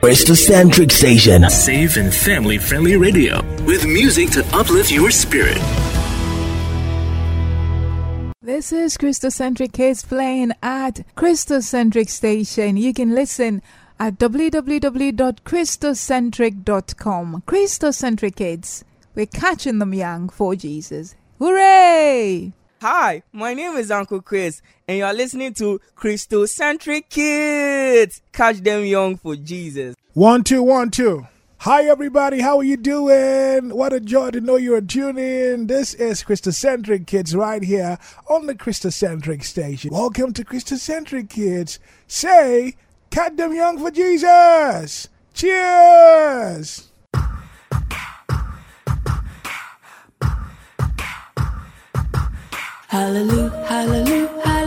Christocentric station. Safe and family friendly radio with music to uplift your spirit. This is Christocentric Kids playing at Christocentric Station. You can listen at www.christocentric.com. Christocentric Kids. We're catching them young for Jesus. Hooray! Hi, my name is Uncle Chris, and you're listening to Christocentric Kids. Catch them young for Jesus. One, two, one, two. Hi, everybody. How are you doing? What a joy to know you're tuning in. This is Christocentric Kids right here on the Christocentric station. Welcome to Christocentric Kids. Say, catch them young for Jesus. Cheers. Hallelujah, hallelujah,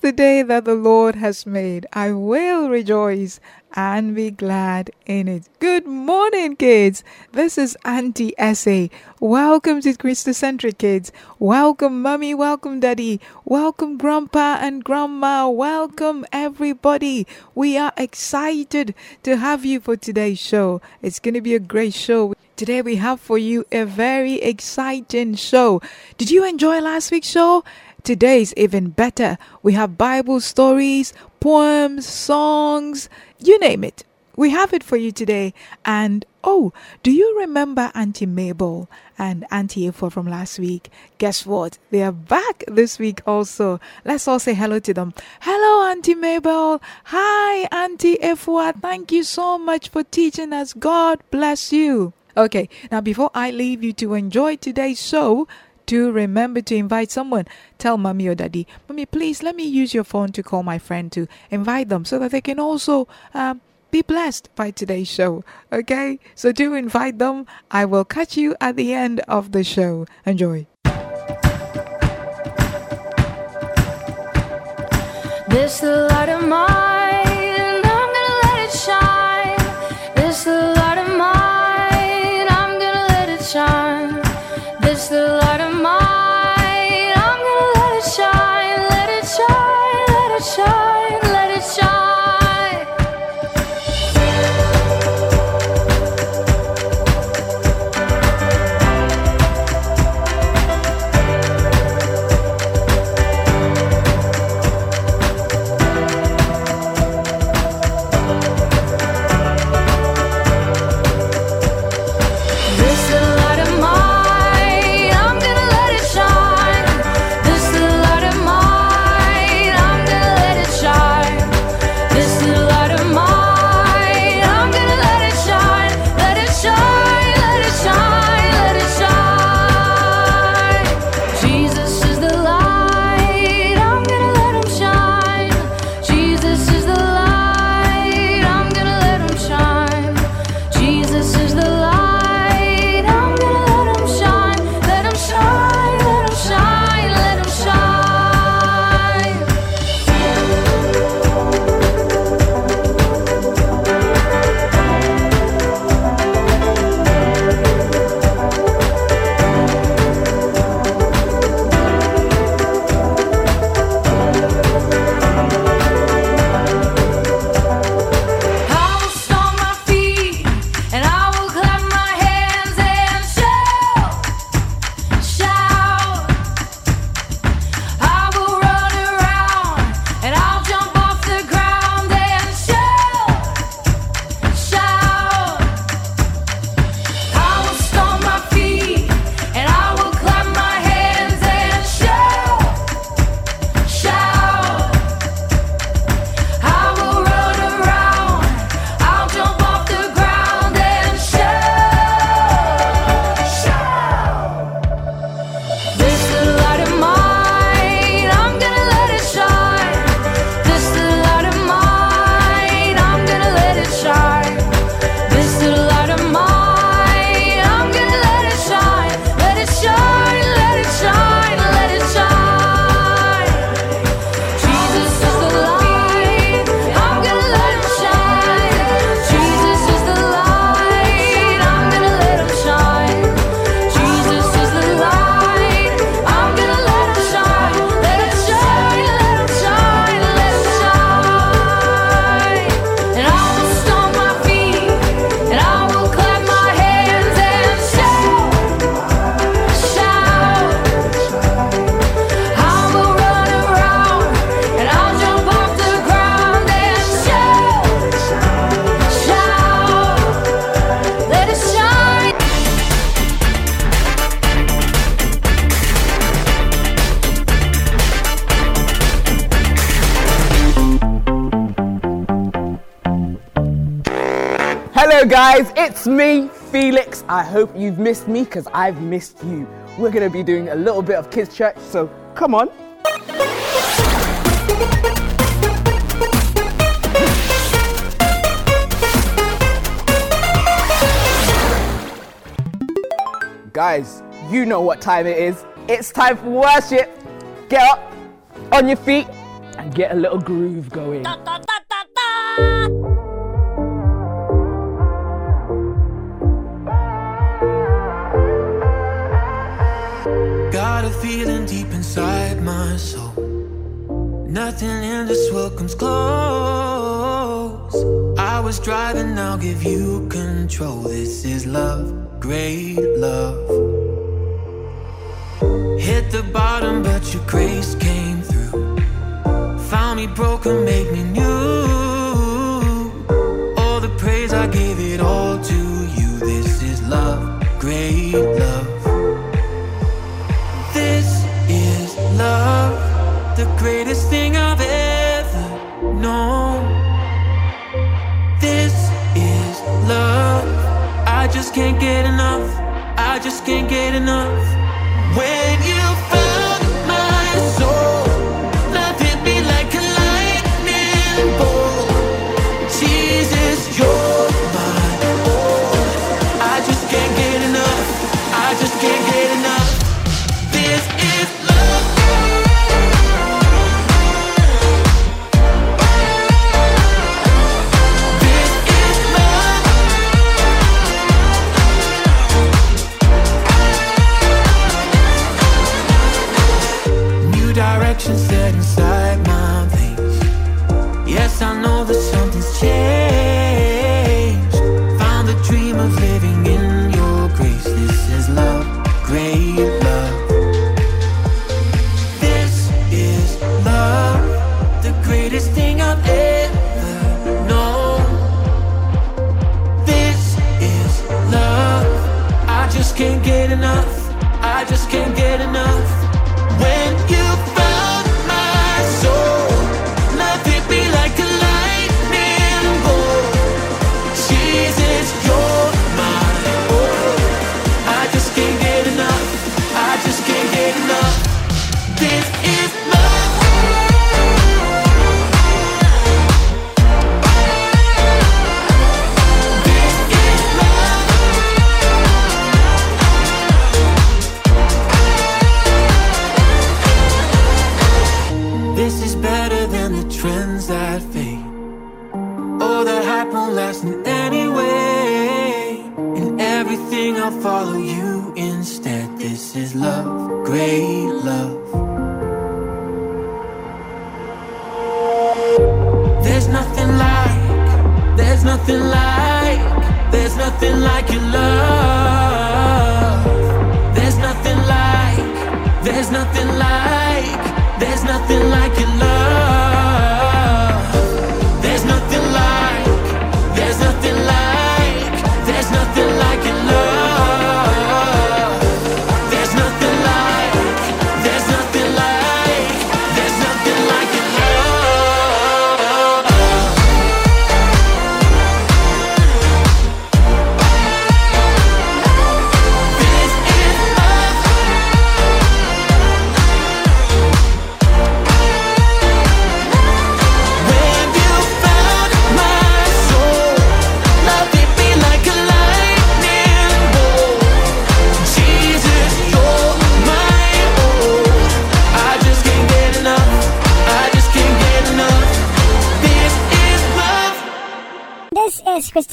the day that the Lord has made. I will rejoice and be glad in it. Good morning, kids. This is Auntie Essay. Welcome to Christocentric Kids. Welcome, Mummy. Welcome, Daddy. Welcome, Grandpa and Grandma. Welcome, everybody. We are excited to have you for today's show. It's going to be a great show. Today we have for you a very exciting show. Did you enjoy last week's show? Today is even better. We have Bible stories, poems, songs, you name it. We have it for you today. And oh, do you remember Auntie Mabel and Auntie Efua from last week? Guess what? They are back this week also. Let's all say hello to them. Hello, Auntie Mabel. Hi, Auntie Efua. Thank you so much for teaching us. God bless you. Okay, now before I leave you to enjoy today's show, do remember to invite someone. Tell mommy or daddy, mommy, please let me use your phone to call my friend to invite them so that they can also um, be blessed by today's show. Okay? So do invite them. I will catch you at the end of the show. Enjoy. This light of it's me, Felix. I hope you've missed me because I've missed you. We're going to be doing a little bit of kids' church, so come on. Guys, you know what time it is. It's time for worship. Get up on your feet and get a little groove going. Got a feeling deep inside my soul. Nothing in this world comes close. I was driving, I'll give you control. This is love, great love. Hit the bottom, but your grace came through. Found me broken, made me new. All the praise I gave it all to you. This is love, great love. Love, the greatest thing I've ever known. This is love, I just can't get enough. I just can't get enough. When you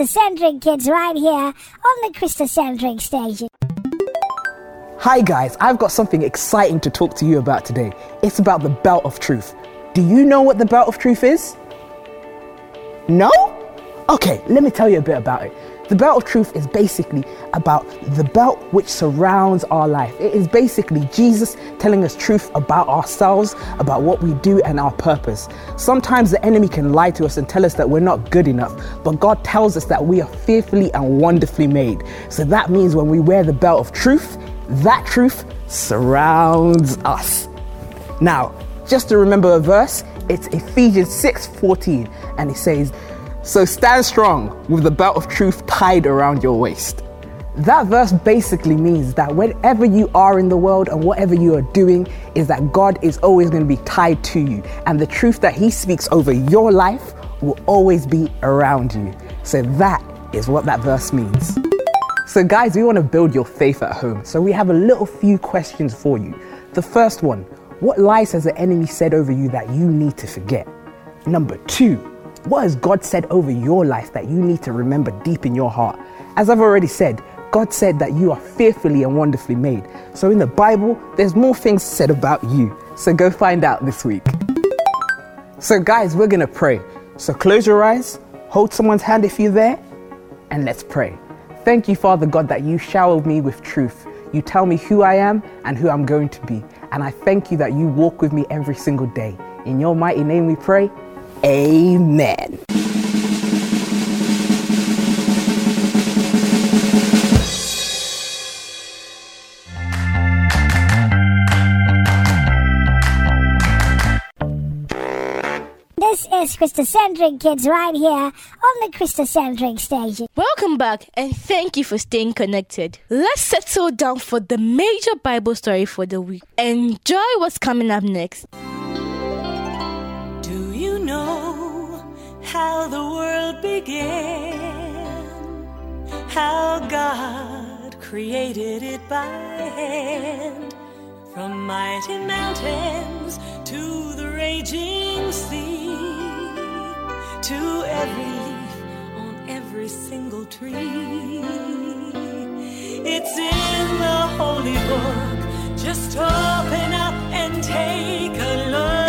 Christocentric Kids right here on the Christocentric station. Hi guys, I've got something exciting to talk to you about today. It's about the belt of truth. Do you know what the belt of truth is? No? Okay, let me tell you a bit about it. The belt of truth is basically about the belt which surrounds our life. It is basically Jesus telling us truth about ourselves, about what we do, and our purpose. Sometimes the enemy can lie to us and tell us that we're not good enough, but God tells us that we are fearfully and wonderfully made. So that means when we wear the belt of truth, that truth surrounds us. Now, just to remember a verse, it's Ephesians 6:14 and it says, "So stand strong with the belt of truth tied around your waist." That verse basically means that wherever you are in the world and whatever you are doing is that God is always going to be tied to you and the truth that he speaks over your life will always be around you. So that is what that verse means. So, guys, we want to build your faith at home. So, we have a little few questions for you. The first one What lies has the enemy said over you that you need to forget? Number two, what has God said over your life that you need to remember deep in your heart? As I've already said, God said that you are fearfully and wonderfully made. So, in the Bible, there's more things said about you. So, go find out this week. So, guys, we're going to pray. So, close your eyes, hold someone's hand if you're there, and let's pray. Thank you, Father God, that you shower me with truth. You tell me who I am and who I'm going to be. And I thank you that you walk with me every single day. In your mighty name we pray. Amen. This is Christocentric Kids right here on the Christocentric station. Welcome back and thank you for staying connected. Let's settle down for the major Bible story for the week. Enjoy what's coming up next. How the world began? How God created it by hand? From mighty mountains to the raging sea, to every leaf on every single tree. It's in the holy book. Just open up and take a look.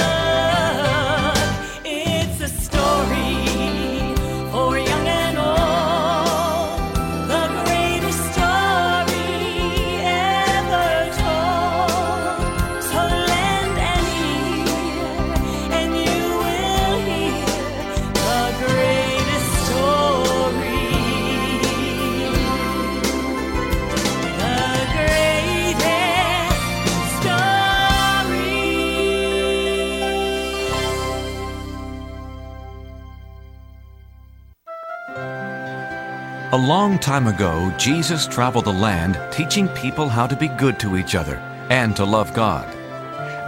A long time ago, Jesus traveled the land teaching people how to be good to each other and to love God.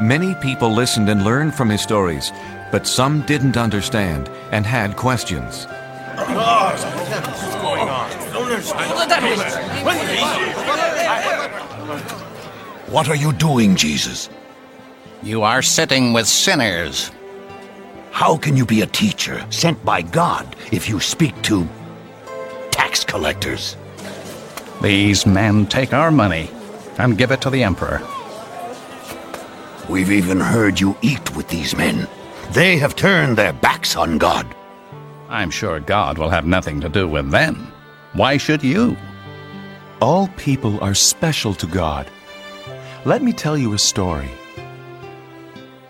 Many people listened and learned from his stories, but some didn't understand and had questions. What are you doing, Jesus? You are sitting with sinners. How can you be a teacher sent by God if you speak to tax collectors? These men take our money and give it to the emperor. We've even heard you eat with these men. They have turned their backs on God. I'm sure God will have nothing to do with them. Why should you? All people are special to God. Let me tell you a story.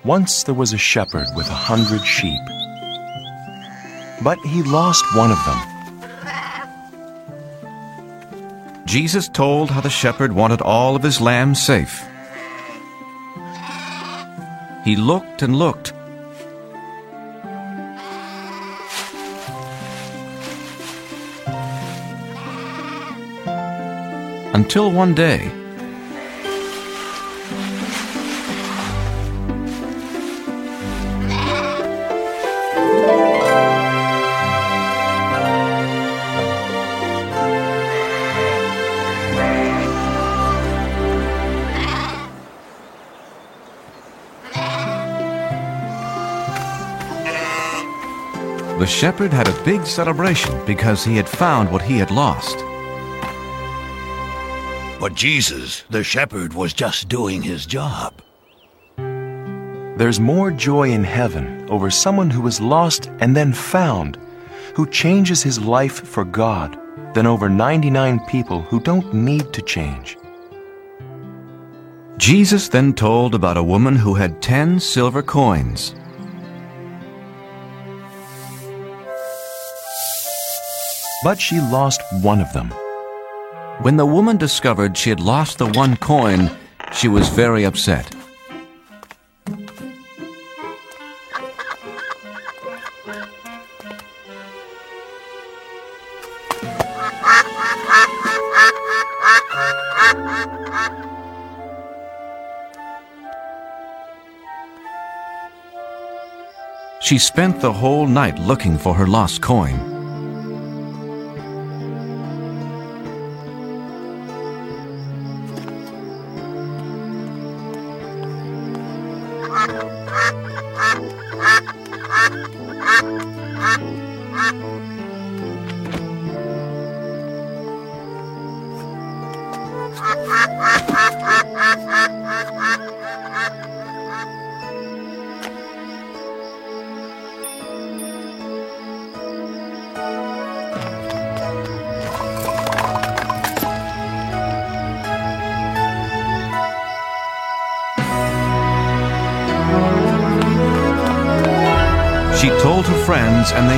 Once there was a shepherd with a hundred sheep, but he lost one of them. Jesus told how the shepherd wanted all of his lambs safe. He looked and looked. Until one day, shepherd had a big celebration because he had found what he had lost. But Jesus, the shepherd, was just doing his job. There's more joy in heaven over someone who was lost and then found, who changes his life for God, than over 99 people who don't need to change. Jesus then told about a woman who had ten silver coins. But she lost one of them. When the woman discovered she had lost the one coin, she was very upset. She spent the whole night looking for her lost coin.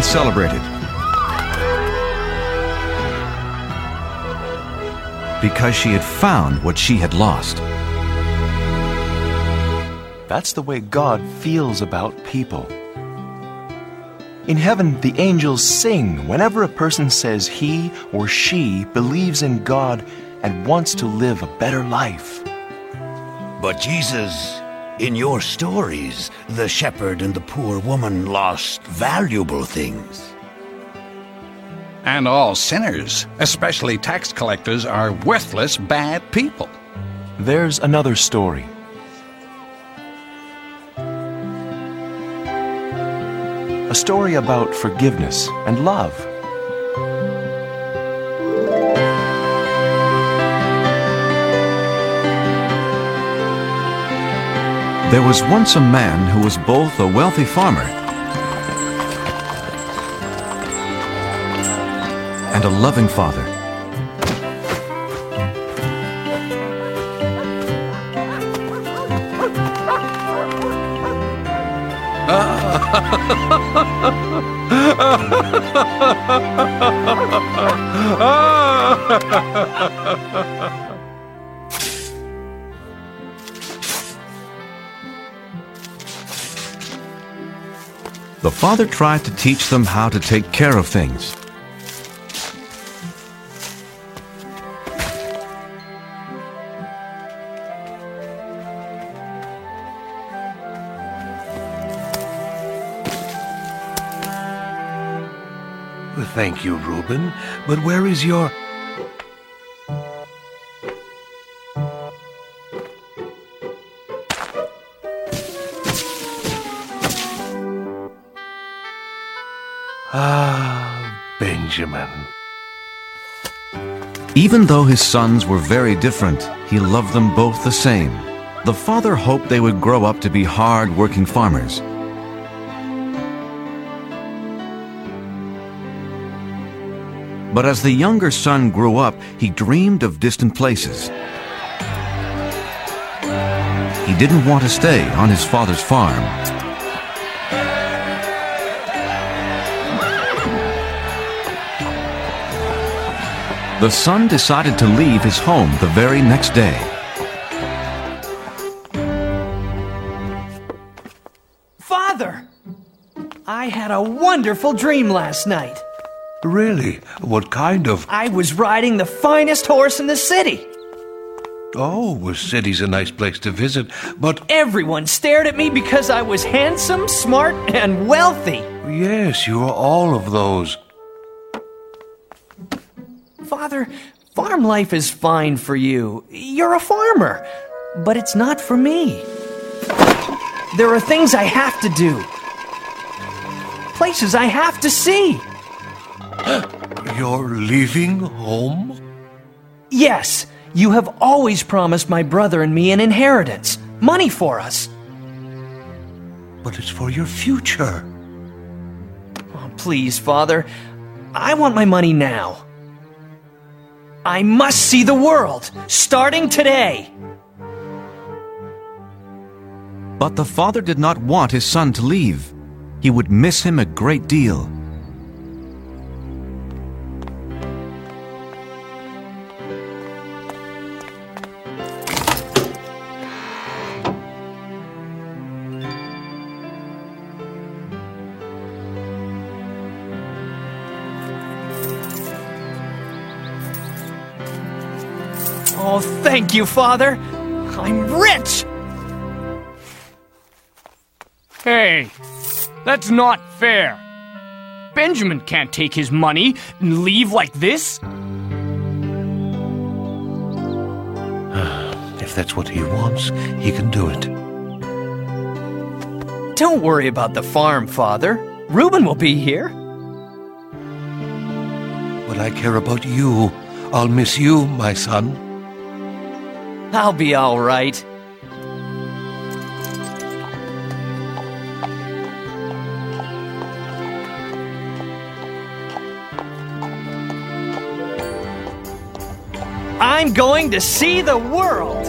And celebrated. Because she had found what she had lost. That's the way God feels about people. In heaven, the angels sing whenever a person says he or she believes in God and wants to live a better life. But Jesus, in your stories, the shepherd and the poor woman lost valuable things. And all sinners, especially tax collectors, are worthless, bad people. There's another story. A story about forgiveness and love. There was once a man who was both a wealthy farmer and a loving father. Father tried to teach them how to take care of things. Thank you, Reuben. But where is your. Even though his sons were very different, he loved them both the same. The father hoped they would grow up to be hard working farmers. But as the younger son grew up, he dreamed of distant places. He didn't want to stay on his father's farm. The son decided to leave his home the very next day. Father! I had a wonderful dream last night. Really? What kind of. I was riding the finest horse in the city. Oh, the city's a nice place to visit, but. Everyone stared at me because I was handsome, smart, and wealthy. Yes, you are all of those. Father, farm life is fine for you. You're a farmer. But it's not for me. There are things I have to do, places I have to see. You're leaving home? Yes, you have always promised my brother and me an inheritance, money for us. But it's for your future. Oh, please, Father, I want my money now. I must see the world, starting today. But the father did not want his son to leave. He would miss him a great deal. Oh, thank you, Father. I'm rich. Hey, that's not fair. Benjamin can't take his money and leave like this. If that's what he wants, he can do it. Don't worry about the farm, Father. Reuben will be here. But I care about you. I'll miss you, my son. I'll be all right. I'm going to see the world.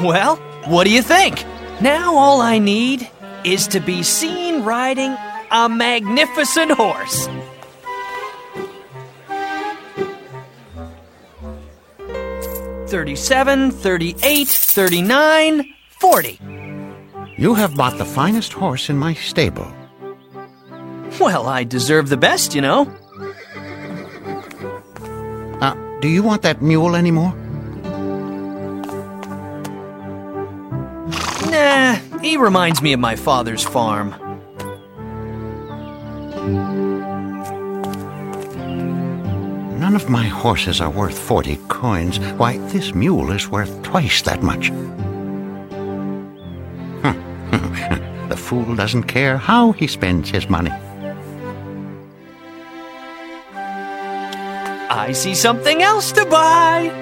Well, what do you think? Now all I need is to be seen riding a magnificent horse. Thirty-seven, thirty-eight, thirty-nine, forty. You have bought the finest horse in my stable. Well, I deserve the best, you know. Uh, do you want that mule anymore? He reminds me of my father's farm. None of my horses are worth 40 coins. Why, this mule is worth twice that much. the fool doesn't care how he spends his money. I see something else to buy.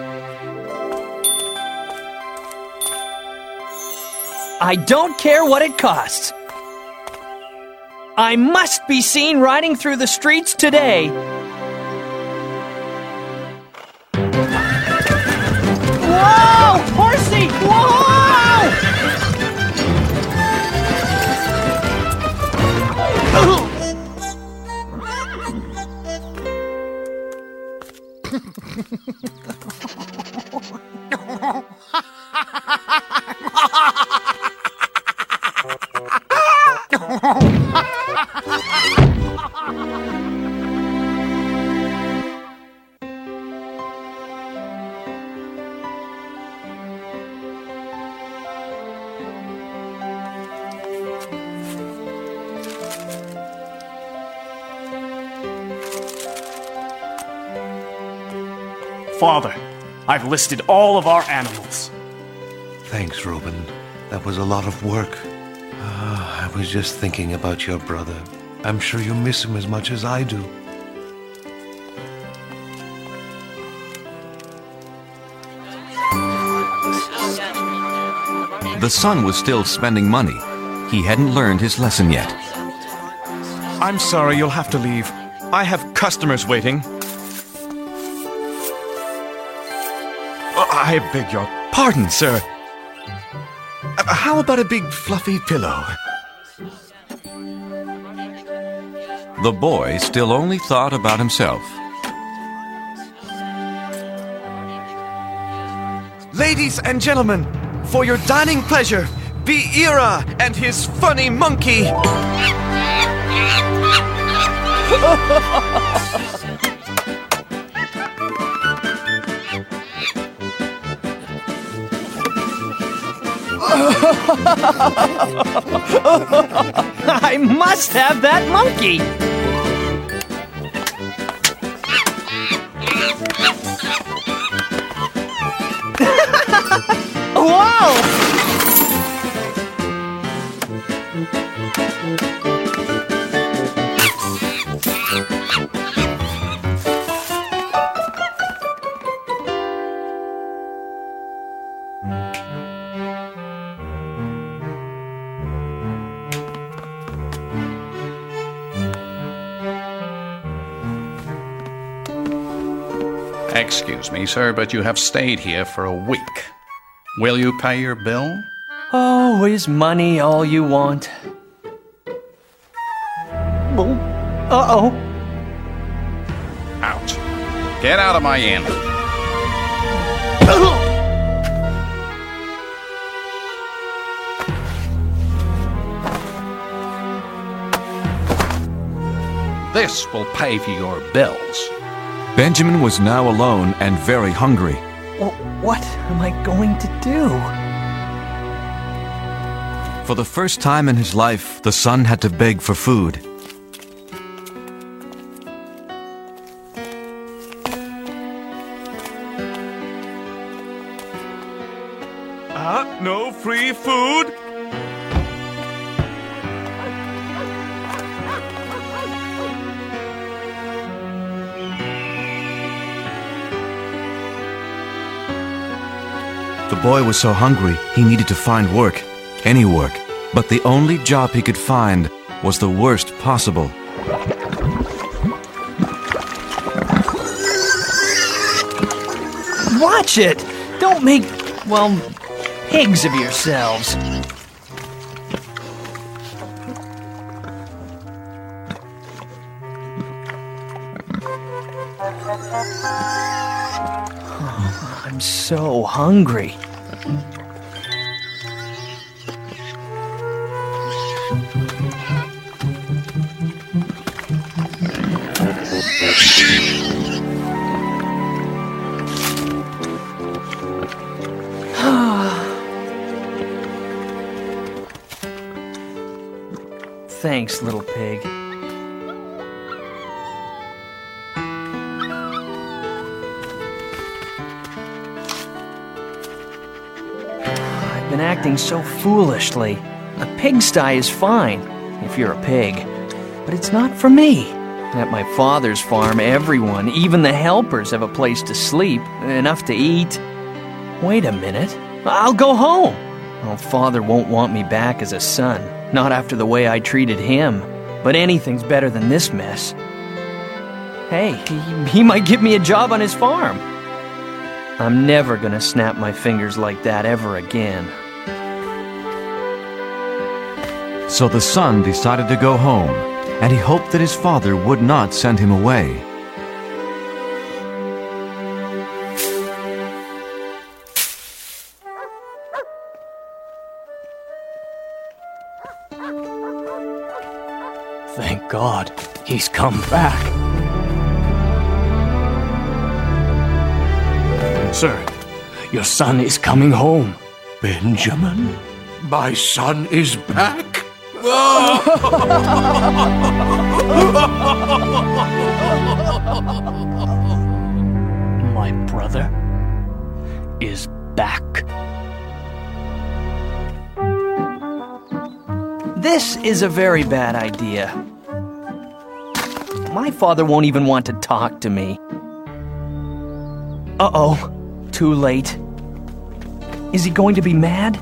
I don't care what it costs. I must be seen riding through the streets today. Whoa! Horsey! Whoa! Father, I've listed all of our animals. Thanks, Reuben. That was a lot of work. Ah, I was just thinking about your brother. I'm sure you miss him as much as I do. The son was still spending money. He hadn't learned his lesson yet. I'm sorry, you'll have to leave. I have customers waiting. I beg your pardon, sir. Uh, How about a big fluffy pillow? The boy still only thought about himself. Ladies and gentlemen, for your dining pleasure, be Ira and his funny monkey. I must have that monkey. Whoa! Excuse me, sir, but you have stayed here for a week. Will you pay your bill? Oh, is money all you want? Uh oh. Out. Get out of my inn. This will pay for your bills. Benjamin was now alone and very hungry. Well, what am I going to do? For the first time in his life, the son had to beg for food. Boy was so hungry he needed to find work, any work. But the only job he could find was the worst possible. Watch it! Don't make, well, pigs of yourselves. I'm so hungry. So foolishly. A pigsty is fine, if you're a pig. But it's not for me. At my father's farm, everyone, even the helpers, have a place to sleep, enough to eat. Wait a minute. I'll go home. Oh, father won't want me back as a son, not after the way I treated him. But anything's better than this mess. Hey, he, he might give me a job on his farm. I'm never gonna snap my fingers like that ever again. So the son decided to go home, and he hoped that his father would not send him away. Thank God, he's come back. Sir, your son is coming home. Benjamin? My son is back? My brother is back. This is a very bad idea. My father won't even want to talk to me. Uh oh, too late. Is he going to be mad?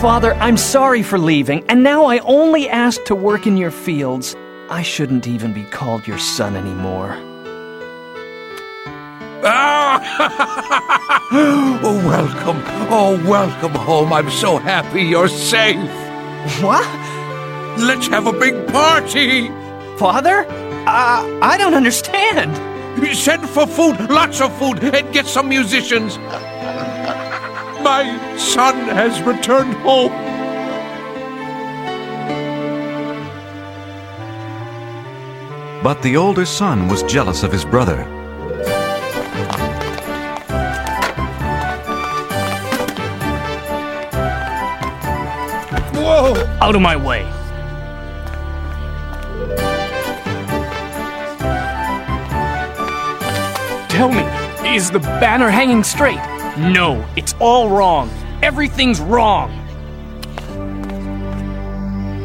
Father, I'm sorry for leaving, and now I only ask to work in your fields. I shouldn't even be called your son anymore. oh, welcome. Oh, welcome home. I'm so happy you're safe. What? Let's have a big party. Father? Uh, I don't understand. Send for food, lots of food, and get some musicians. My son has returned home. But the older son was jealous of his brother. Whoa! Out of my way. Tell me, is the banner hanging straight? No, it's all wrong. Everything's wrong.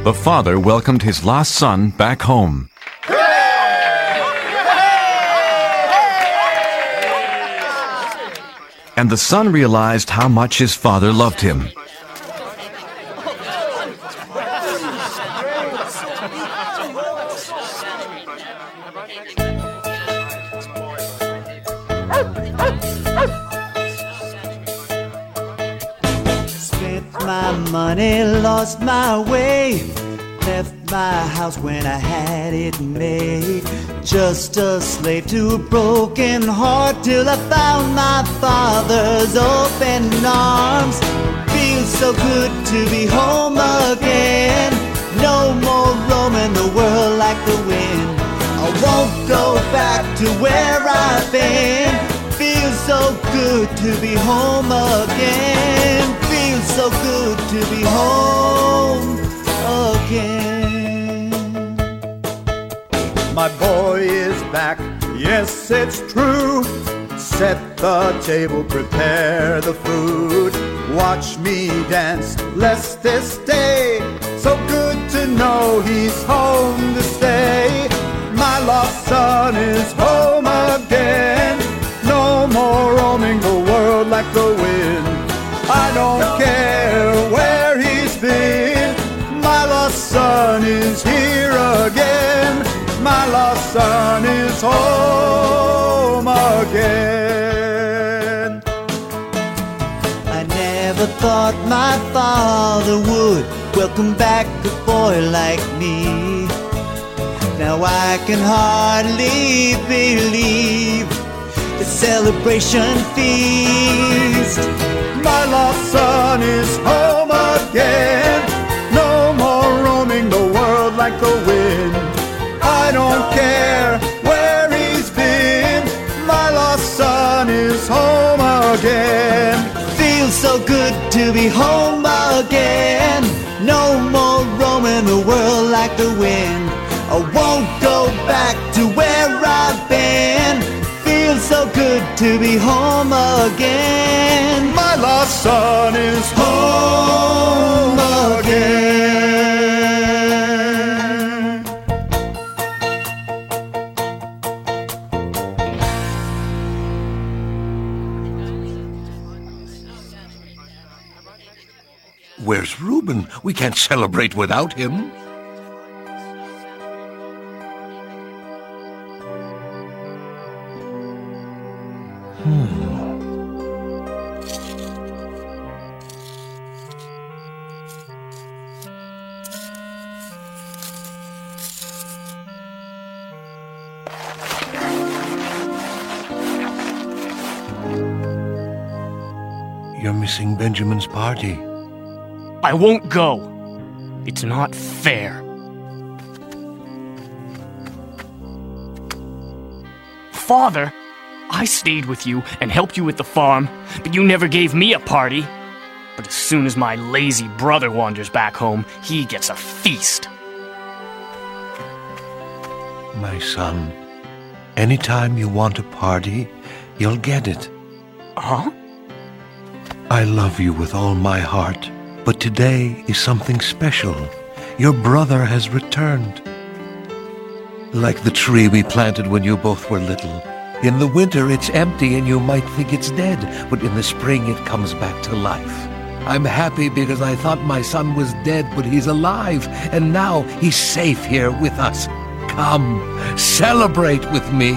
The father welcomed his lost son back home. And the son realized how much his father loved him. My money, lost my way. Left my house when I had it made. Just a slave to a broken heart till I found my father's open arms. Feels so good to be home again. No more roaming the world like the wind. I won't go back to where I've been. Feels so good to be home again. Feels so good to be home again. My boy is back, yes, it's true. Set the table, prepare the food. Watch me dance, bless this day. So good to know he's home to stay. My lost son is home again. No more roaming the world like the wind. I don't care where he's been. My lost son is here again. My lost son is home again. I never thought my father would welcome back a boy like me. Now I can hardly believe the celebration feast. My lost son is home again. No more roaming the world like the wind. I don't care where he's been. My lost son is home again. Feels so good to be home again. No more roaming the world like the wind. I won't go back to so good to be home again. My lost son is home again. Where's Reuben? We can't celebrate without him. Hmm. You're missing Benjamin's party. I won't go. It's not fair. Father, I stayed with you and helped you with the farm, but you never gave me a party. But as soon as my lazy brother wanders back home, he gets a feast. My son, anytime you want a party, you'll get it. Huh? I love you with all my heart, but today is something special. Your brother has returned. Like the tree we planted when you both were little. In the winter, it's empty and you might think it's dead, but in the spring, it comes back to life. I'm happy because I thought my son was dead, but he's alive, and now he's safe here with us. Come, celebrate with me.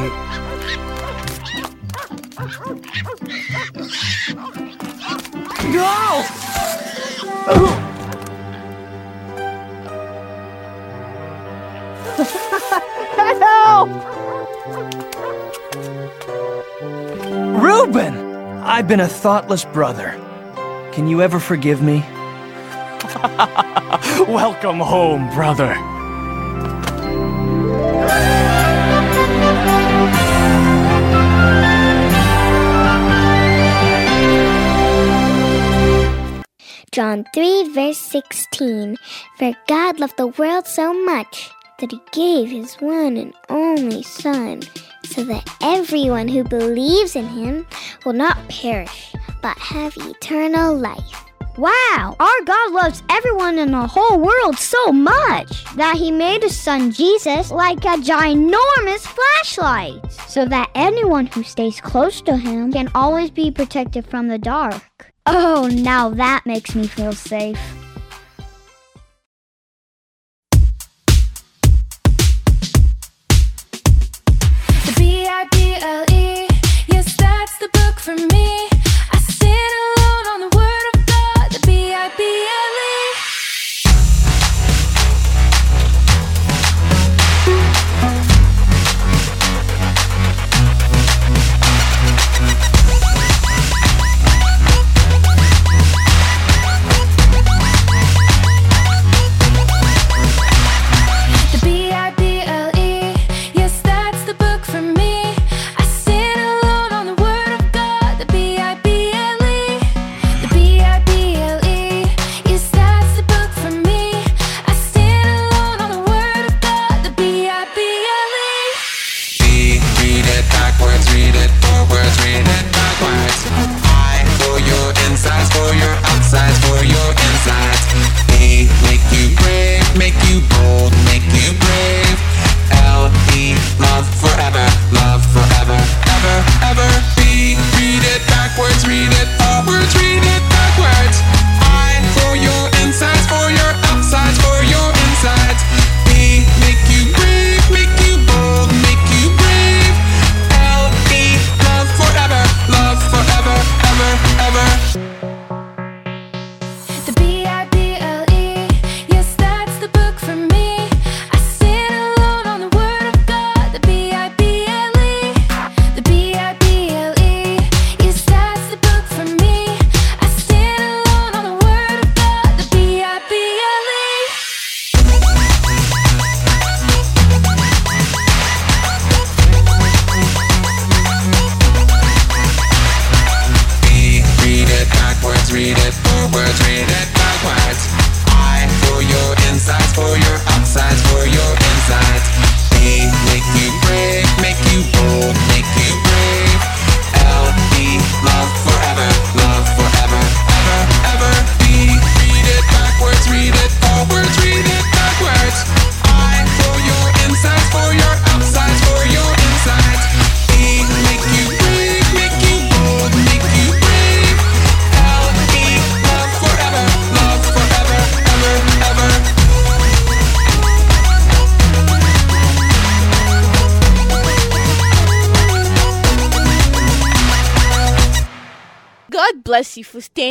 No! Help! Reuben! I've been a thoughtless brother. Can you ever forgive me? Welcome home, brother. John 3, verse 16. For God loved the world so much that he gave his one and only Son, so that everyone who believes in him will not perish, but have eternal life. Wow, our God loves everyone in the whole world so much that he made his son Jesus like a ginormous flashlight so that anyone who stays close to him can always be protected from the dark. Oh, now that makes me feel safe. The B-I-B-L-E, yes, that's the book for me.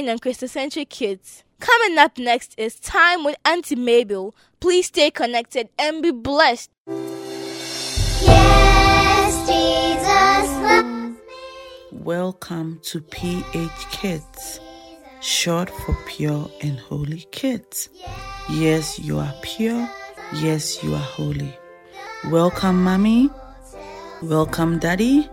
You for staying on Christocentric Kids. Coming up next is Time with Auntie Mabel. Please stay connected and be blessed. Yes, Jesus. Welcome to PH Kids, short for Pure and Holy Kids. Yes, you are pure. Yes, you are holy. Welcome, Mommy. Welcome, Daddy.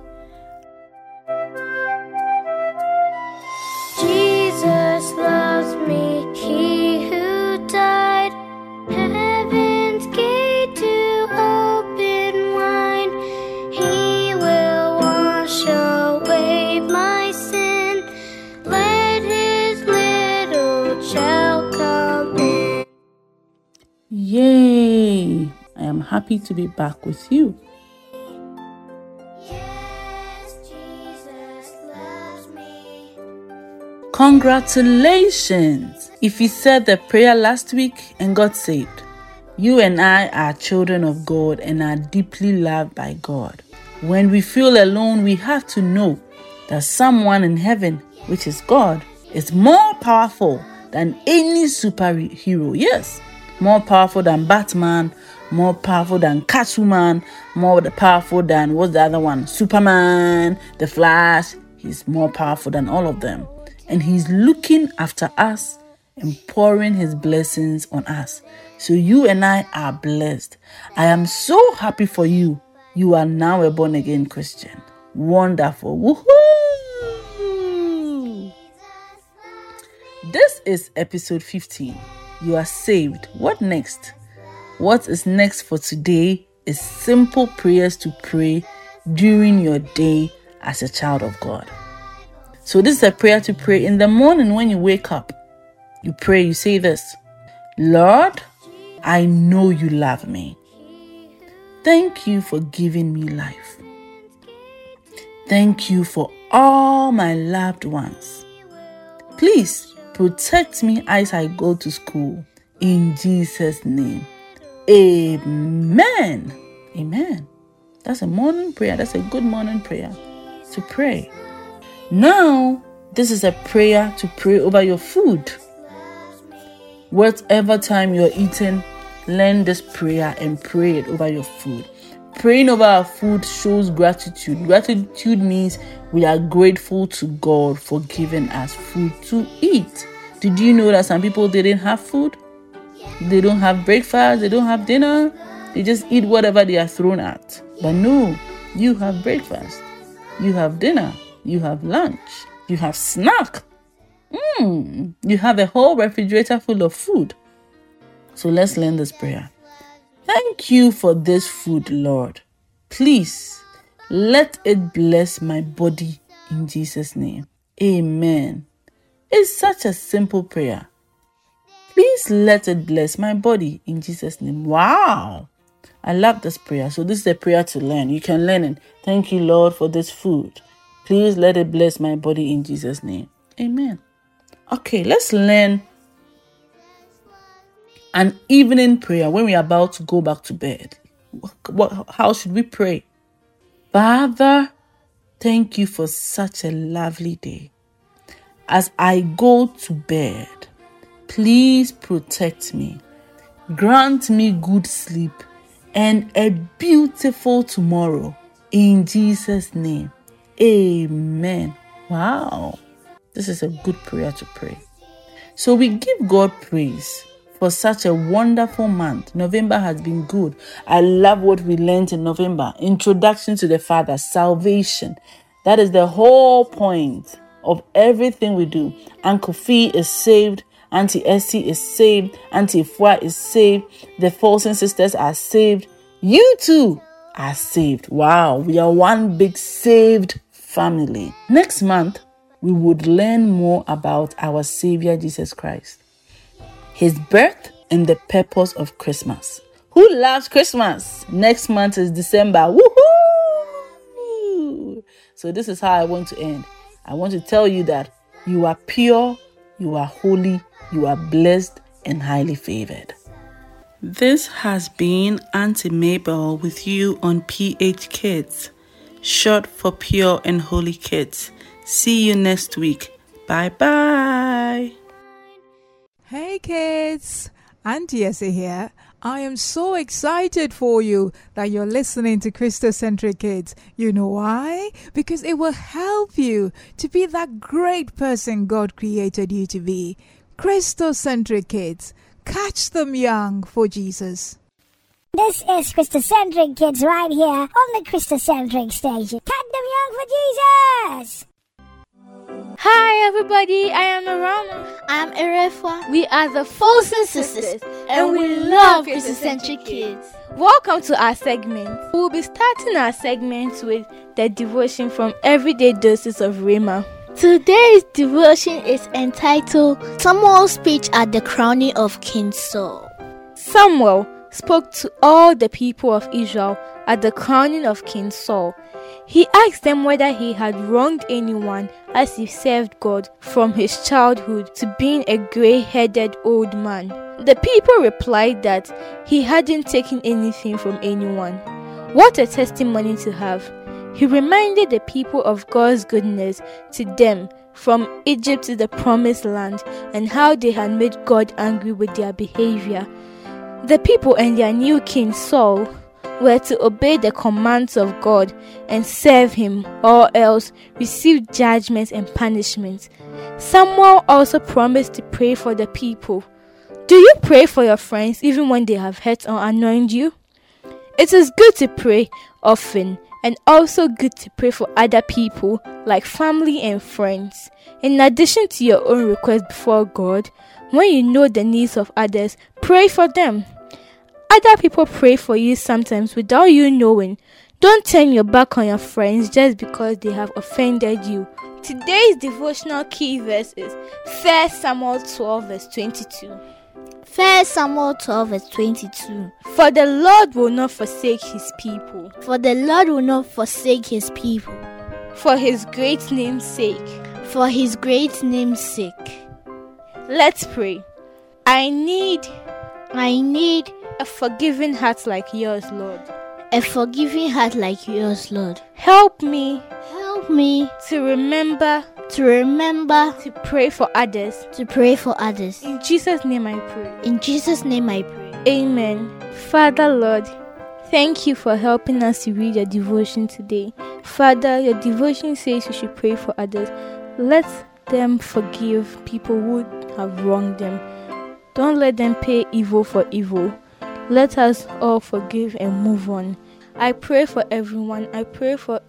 Happy to be back with you. Congratulations! If you said the prayer last week and got saved, you and I are children of God and are deeply loved by God. When we feel alone, we have to know that someone in heaven, which is God, is more powerful than any superhero. Yes, more powerful than Batman, more powerful than Catwoman, more powerful than what's the other one? Superman, The Flash. He's more powerful than all of them. And he's looking after us and pouring his blessings on us. So you and I are blessed. I am so happy for you. You are now a born again Christian. Wonderful. Woohoo! This is episode 15. You are saved. What next? What is next for today is simple prayers to pray during your day as a child of God. So, this is a prayer to pray in the morning when you wake up. You pray, you say this Lord, I know you love me. Thank you for giving me life. Thank you for all my loved ones. Please protect me as I go to school. In Jesus' name. Amen. Amen. That's a morning prayer. That's a good morning prayer to pray. Now, this is a prayer to pray over your food. Whatever time you're eating, learn this prayer and pray it over your food. Praying over our food shows gratitude. Gratitude means we are grateful to God for giving us food to eat. Did you know that some people didn't have food? They don't have breakfast, they don't have dinner, they just eat whatever they are thrown at. But no, you have breakfast, you have dinner, you have lunch, you have snack. Mm, you have a whole refrigerator full of food. So let's learn this prayer. Thank you for this food, Lord. Please let it bless my body in Jesus' name. Amen. It's such a simple prayer. Please let it bless my body in Jesus' name. Wow. I love this prayer. So, this is a prayer to learn. You can learn it. Thank you, Lord, for this food. Please let it bless my body in Jesus' name. Amen. Okay, let's learn an evening prayer when we are about to go back to bed. What, how should we pray? Father, thank you for such a lovely day. As I go to bed, please protect me. Grant me good sleep and a beautiful tomorrow. In Jesus' name. Amen. Wow. This is a good prayer to pray. So we give God praise for such a wonderful month. November has been good. I love what we learned in November. Introduction to the Father, salvation. That is the whole point of everything we do. Uncle Fee is saved. Auntie Essie is saved. Auntie Fwa is saved. The Folsom sisters are saved. You too are saved. Wow, we are one big saved family. Next month, we would learn more about our Savior Jesus Christ, His birth, and the purpose of Christmas. Who loves Christmas? Next month is December. Woohoo! So, this is how I want to end. I want to tell you that you are pure, you are holy, you are blessed, and highly favored. This has been Auntie Mabel with you on PH Kids, short for Pure and Holy Kids. See you next week. Bye bye. Hey kids, Auntie Essie here. I am so excited for you that you're listening to Christocentric Kids. You know why? Because it will help you to be that great person God created you to be. Christocentric Kids. Catch them young for Jesus. This is Christocentric Kids right here on the Christocentric station. Catch them young for Jesus! Hi everybody, I am Arama. I'm Erefwa. We are the Folsom Sisters, and we love Christocentric Kids. Welcome to our segment. We'll be starting our segment with the devotion from Everyday Doses of Rhema. Today's devotion is entitled Samuel's Speech at the Crowning of King Saul. Samuel spoke to all the people of Israel at the crowning of King Saul. He asked them whether he had wronged anyone as he served God from his childhood to being a grey headed old man. The people replied that he hadn't taken anything from anyone. What a testimony to have! He reminded the people of God's goodness to them from Egypt to the promised land and how they had made God angry with their behavior. The people and their new king Saul were to obey the commands of God and serve him, or else receive judgment and punishment. Samuel also promised to pray for the people. Do you pray for your friends even when they have hurt or annoyed you? It is good to pray often and also good to pray for other people like family and friends. In addition to your own request before God, when you know the needs of others, pray for them. Other people pray for you sometimes without you knowing. Don't turn your back on your friends just because they have offended you. Today's devotional key verse is 1 Samuel 12, verse 22. 1 Samuel 12, verse 22. For the Lord will not forsake his people, For the Lord will not forsake his people, for his great name's sake. for his great name's sake. Let's pray. I need I need a forgiving heart like yours, Lord. a forgiving heart like yours, Lord. Help me Help me to remember to remember to pray for others. to pray for others. In Jesus' name I pray. In Jesus' name I pray. Amen. Father, Lord, thank you for helping us to read your devotion today. Father, your devotion says we should pray for others. Let them forgive people who have wronged them. Don't let them pay evil for evil. Let us all forgive and move on. I pray for everyone. I pray for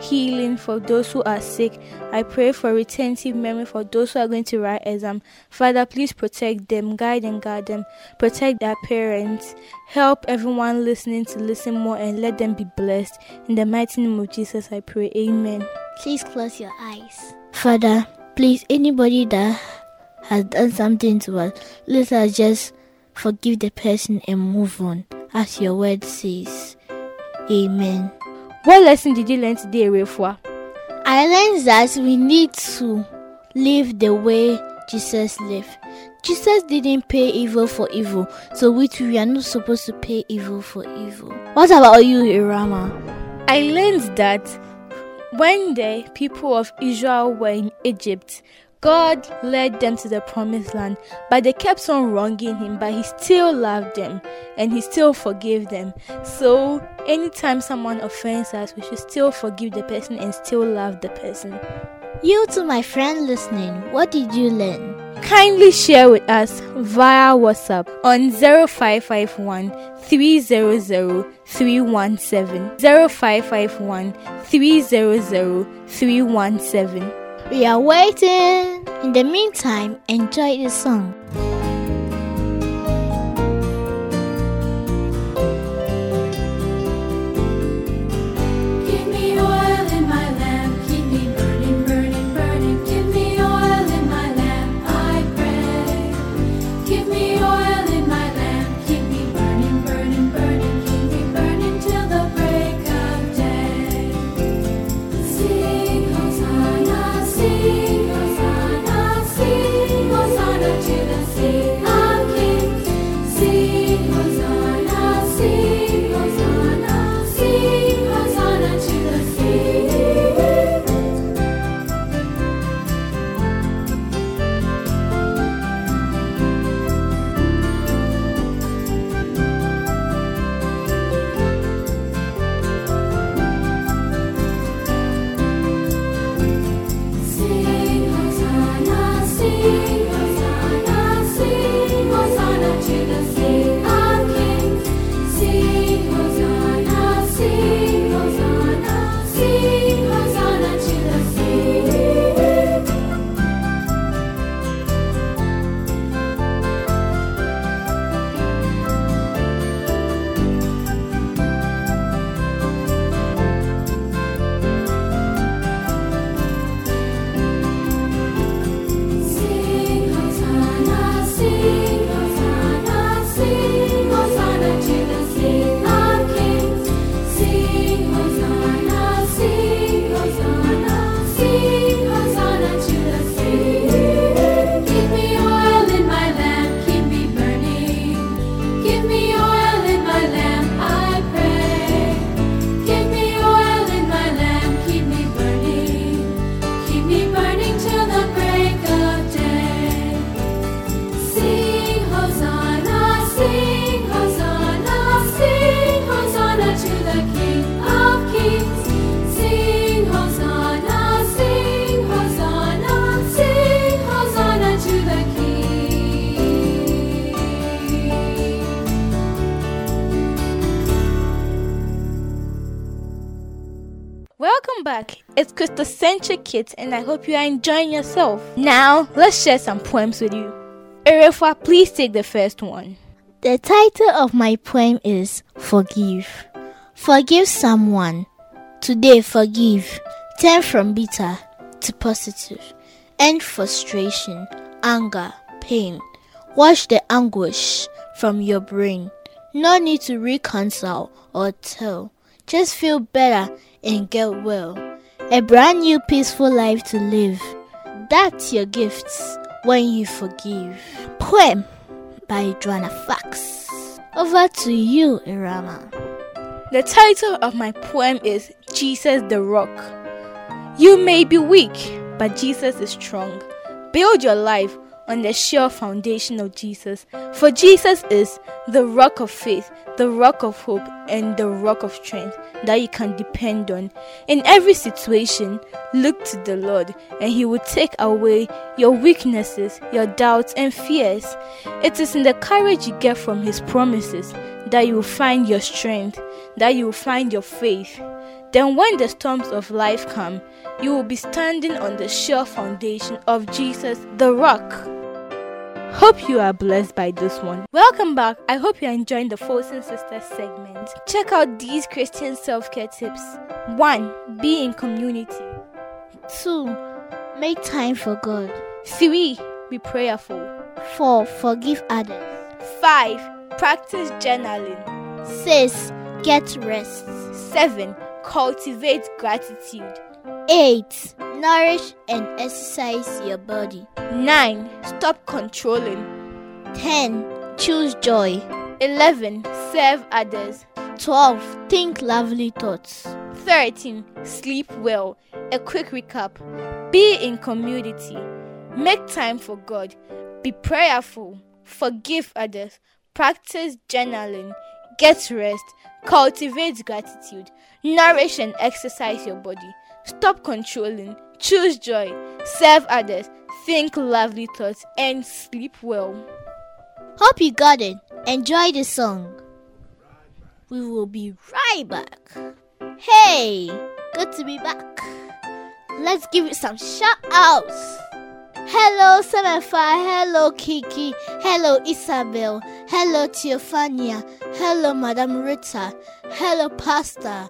healing for those who are sick. I pray for retentive memory for those who are going to write exam. Father, please protect them, guide and guard them, protect their parents, help everyone listening to listen more and let them be blessed. In the mighty name of Jesus, I pray. Amen. Please close your eyes. Father, please, anybody that has done something to us, let us just forgive the person and move on, as your word says. Amen. What lesson did you learn today, Refua? I learned that we need to live the way Jesus lived. Jesus didn't pay evil for evil, so we too we are not supposed to pay evil for evil. What about you, Irama? I learned that when the people of Israel were in Egypt, God led them to the promised land, but they kept on wronging him, but he still loved them and he still forgave them. So, anytime someone offends us, we should still forgive the person and still love the person. You to my friend listening, what did you learn? Kindly share with us via WhatsApp on 0551 300 317. 0551 300 317. We are waiting. In the meantime, enjoy the song. It's Christocentric Kids, and I hope you are enjoying yourself. Now, let's share some poems with you. Erefa, please take the first one. The title of my poem is Forgive. Forgive someone. Today, forgive. Turn from bitter to positive. End frustration, anger, pain. Wash the anguish from your brain. No need to reconcile or tell. Just feel better and get well. A brand new peaceful life to live. That's your gifts when you forgive. Poem by Joanna Fox. Over to you, Irama. The title of my poem is Jesus the Rock. You may be weak, but Jesus is strong. Build your life on the sure foundation of Jesus. For Jesus is the rock of faith, the rock of hope, and the rock of strength that you can depend on. In every situation, look to the Lord, and He will take away your weaknesses, your doubts, and fears. It is in the courage you get from His promises that you will find your strength, that you will find your faith. Then, when the storms of life come, you will be standing on the sure foundation of Jesus, the rock. Hope you are blessed by this one. Welcome back. I hope you are enjoying the Folsom Sisters segment. Check out these Christian self care tips. 1. Be in community. 2. Make time for God. 3. Be prayerful. 4. Forgive others. 5. Practice journaling. 6. Get rest. 7. Cultivate gratitude. 8. Nourish and exercise your body. 9. Stop controlling. 10. Choose joy. 11. Serve others. 12. Think lovely thoughts. 13. Sleep well. A quick recap Be in community. Make time for God. Be prayerful. Forgive others. Practice journaling. Get rest. Cultivate gratitude. Nourish and exercise your body. Stop controlling. Choose joy. Serve others. Think lovely thoughts and sleep well. Hope you got it. Enjoy the song. We will be right back. Hey, good to be back. Let's give it some shout outs. Hello, Semefa. Hello, Kiki. Hello, Isabel. Hello, Teophania. Hello, Madame Rita. Hello, Pastor.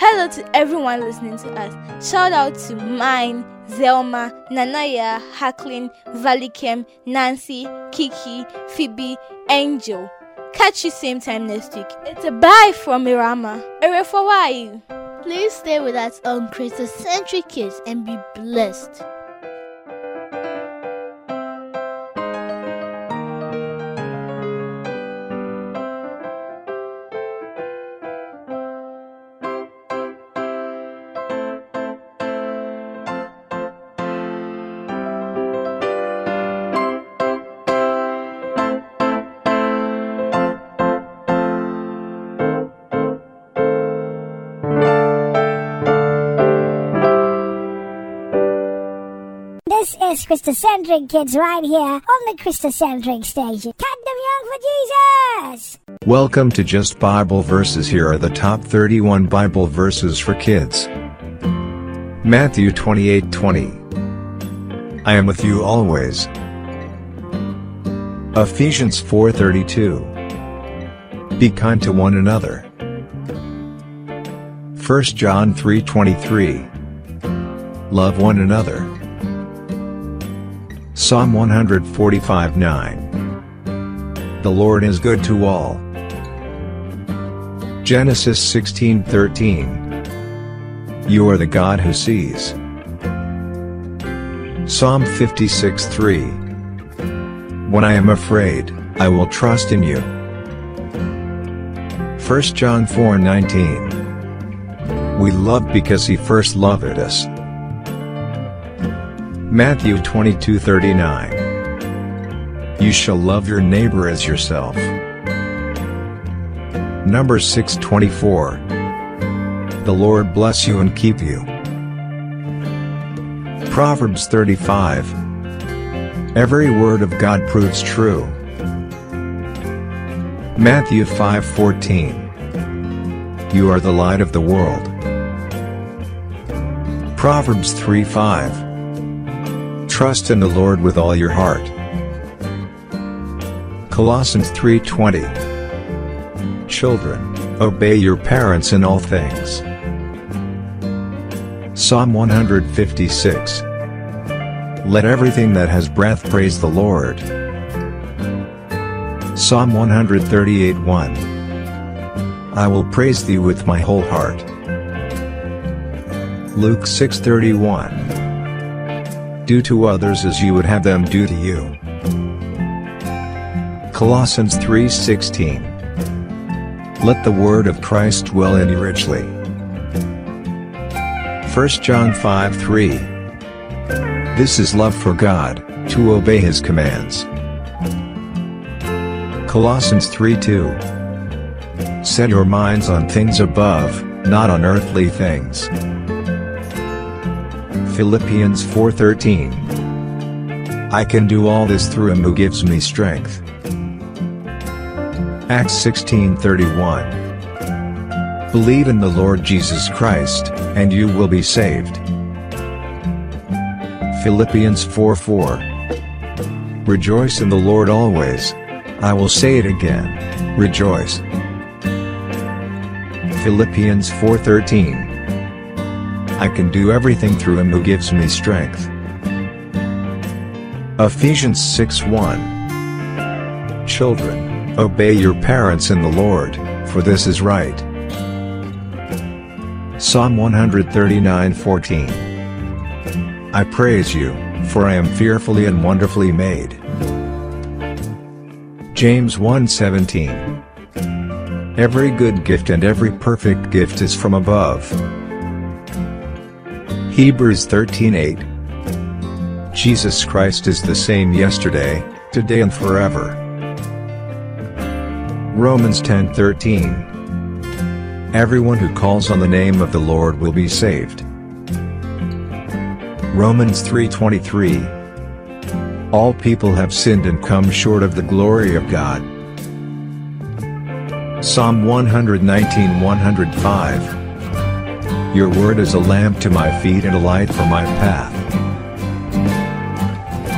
Hello to everyone listening to us. Shout out to mine, Zelma, Nanaya, Hacklin, Valikem, Nancy, Kiki, Phoebe, Angel. Catch you same time next week. It's a bye from Mirama. Ere for why? Please stay with us on Christocentric Kids and be blessed. Christocentric Kids right here on the Christocentric station. Cut them young for Jesus! Welcome to Just Bible Verses. Here are the top 31 Bible verses for kids. Matthew 28:20. I am with you always. Ephesians 4:32. Be kind to one another. 1 John 3:23. Love one another. Psalm 145:9. The Lord is good to all. Genesis 16:13. You are the God who sees. Psalm 56:3. When I am afraid, I will trust in you. 1 John 4:19. We love because he first loved us. Matthew 22:39. You shall love your neighbor as yourself. Number 624. The Lord bless you and keep you. Proverbs 35. Every word of God proves true. Matthew 5:14. You are the light of the world. Proverbs 3:5. Trust in the Lord with all your heart. Colossians 3:20. Children, obey your parents in all things. Psalm 156. Let everything that has breath praise the Lord. Psalm 138:1. I will praise thee with my whole heart. Luke 6:31. Do to others as you would have them do to you. Colossians 3:16. Let the word of Christ dwell in you richly. 1 John 5:3. This is love for God, to obey his commands. Colossians 3:2. Set your minds on things above, not on earthly things. Philippians 4:13. I can do all this through him who gives me strength. Acts 16:31. Believe in the Lord Jesus Christ, and you will be saved. Philippians 4:4. Rejoice in the Lord always. I will say it again. Rejoice. Philippians 4:13. I can do everything through him who gives me strength. Ephesians 6:1. Children, obey your parents in the Lord, for this is right. Psalm 139:14. I praise you, for I am fearfully and wonderfully made. James 1:17. Every good gift and every perfect gift is from above. Hebrews 13:8. Jesus Christ is the same yesterday, today and forever. Romans 10:13 Everyone who calls on the name of the Lord will be saved. Romans 3:23 All people have sinned and come short of the glory of God. Psalm 119 105 Your word is a lamp to my feet and a light for my path.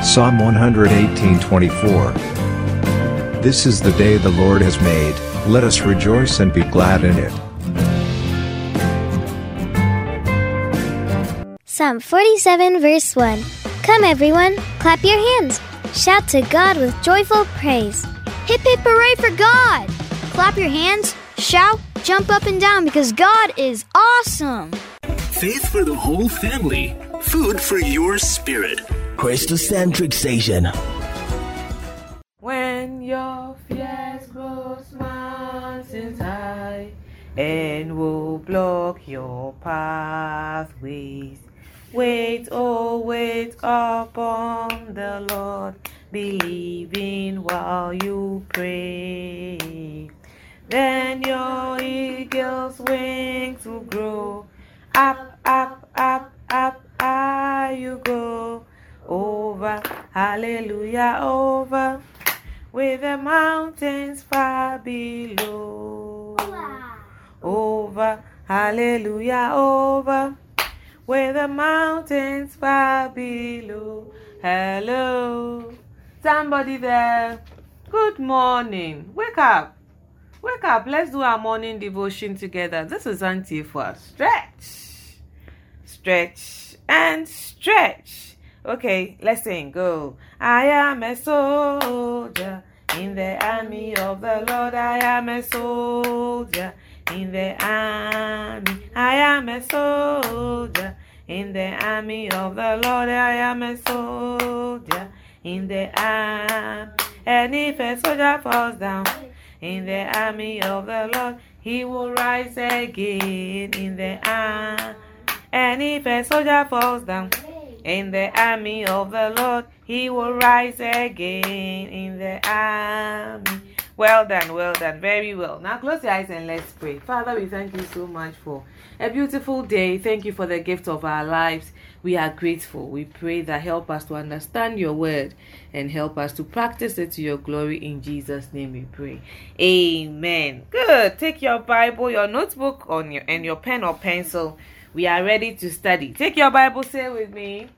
Psalm 118:24 This is the day the Lord has made, let us rejoice and be glad in it. Psalm 47, verse 1. Come, everyone, clap your hands. Shout to God with joyful praise. Hip hip hooray for God! Clap your hands, shout, jump up and down because God is awesome! Faith for the whole family. Food for your spirit. Christocentric Station. When your fears grows mountains high and will block your pathways. Wait, oh, wait upon the Lord, believing while you pray. Then your eagle's wings will grow. Up, up, up, up, high you go. Over, hallelujah, over. With the mountains far below. Over, hallelujah, over. Where the mountains far below. Hello. Somebody there. Good morning. Wake up. Wake up. Let's do our morning devotion together. This is Auntie for stretch. Stretch and stretch. Okay, let's sing. Go. I am a soldier in the army of the Lord. I am a soldier in the army. I am a soldier in the army of the Lord. I am a soldier in the army. And if a soldier falls down in the army of the Lord, he will rise again in the army. And if a soldier falls down in the army of the Lord, he will rise again in the army. Well done, well done, very well. Now close your eyes and let's pray. Father, we thank you so much for a beautiful day. Thank you for the gift of our lives. We are grateful. We pray that help us to understand your word and help us to practice it to your glory. In Jesus' name we pray. Amen. Good. Take your Bible, your notebook on your and your pen or pencil. We are ready to study. Take your Bible, say with me.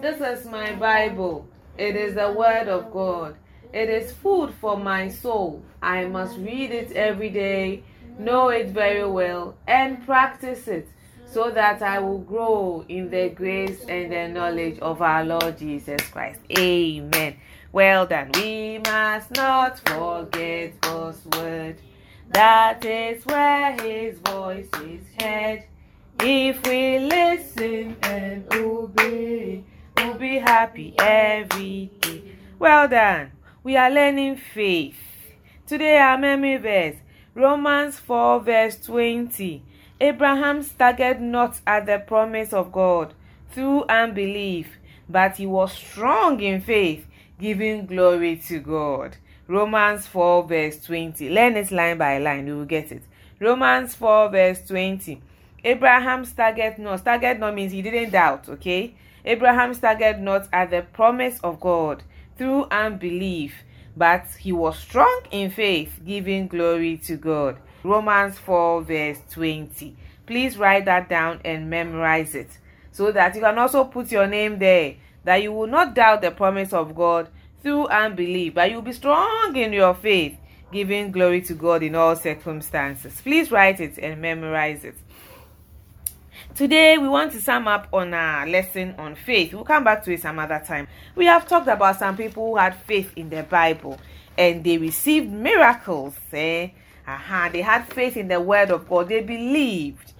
This is my Bible. It is the word of God. It is food for my soul. I must read it every day, know it very well, and practice it so that I will grow in the grace and the knowledge of our Lord Jesus Christ. Amen. Well done. We must not forget God's word. That is where his voice is heard. If we listen and obey, we'll be happy every day. Well done. We are learning faith. Today our memory verse, Romans 4 verse 20. Abraham staggered not at the promise of God through unbelief, but he was strong in faith, giving glory to God. Romans 4 verse 20. Learn it line by line, you will get it. Romans 4 verse 20. Abraham staggered not. Staggered not means he didn't doubt, okay? Abraham staggered not at the promise of God through unbelief, but he was strong in faith, giving glory to God. Romans 4, verse 20. Please write that down and memorize it so that you can also put your name there, that you will not doubt the promise of God through unbelief, but you'll be strong in your faith, giving glory to God in all circumstances. Please write it and memorize it. Today, we want to sum up on our lesson on faith. We'll come back to it some other time. We have talked about some people who had faith in the Bible and they received miracles. Eh? Aha, they had faith in the word of God. They believed.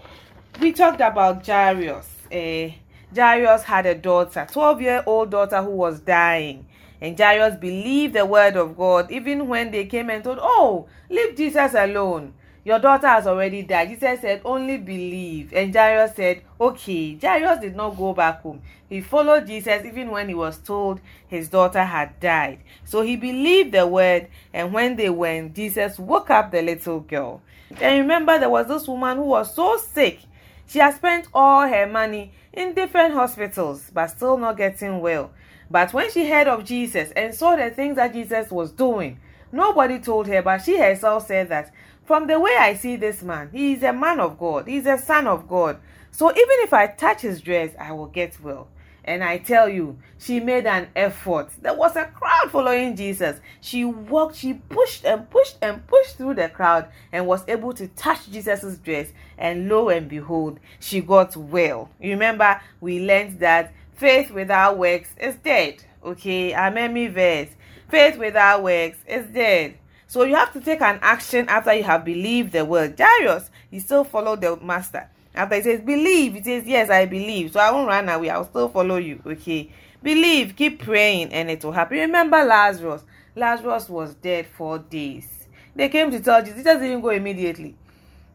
We talked about Jairus. Eh? Jairus had a daughter, 12 year old daughter who was dying. And Jairus believed the word of God even when they came and told, Oh, leave Jesus alone. Your daughter has already died. Jesus said, Only believe. And Jairus said, Okay. Jairus did not go back home. He followed Jesus even when he was told his daughter had died. So he believed the word, and when they went, Jesus woke up the little girl. And remember, there was this woman who was so sick. She had spent all her money in different hospitals, but still not getting well. But when she heard of Jesus and saw the things that Jesus was doing, nobody told her, but she herself said that from the way I see this man, he is a man of God, he is a son of God. So even if I touch his dress, I will get well. And I tell you, she made an effort. There was a crowd following Jesus. She walked, she pushed and pushed and pushed through the crowd and was able to touch Jesus' dress. And lo and behold, she got well. You remember, we learned that faith without works is dead. Okay, memory verse. Faith without works is dead. So you have to take an action after you have believed the word. Jairus, he still followed the master. After he says, believe, he says, yes, I believe. So I won't run away. I'll still follow you. Okay. Believe, keep praying, and it will happen. Remember Lazarus. Lazarus was dead for days. They came to tell Jesus. Jesus didn't go immediately.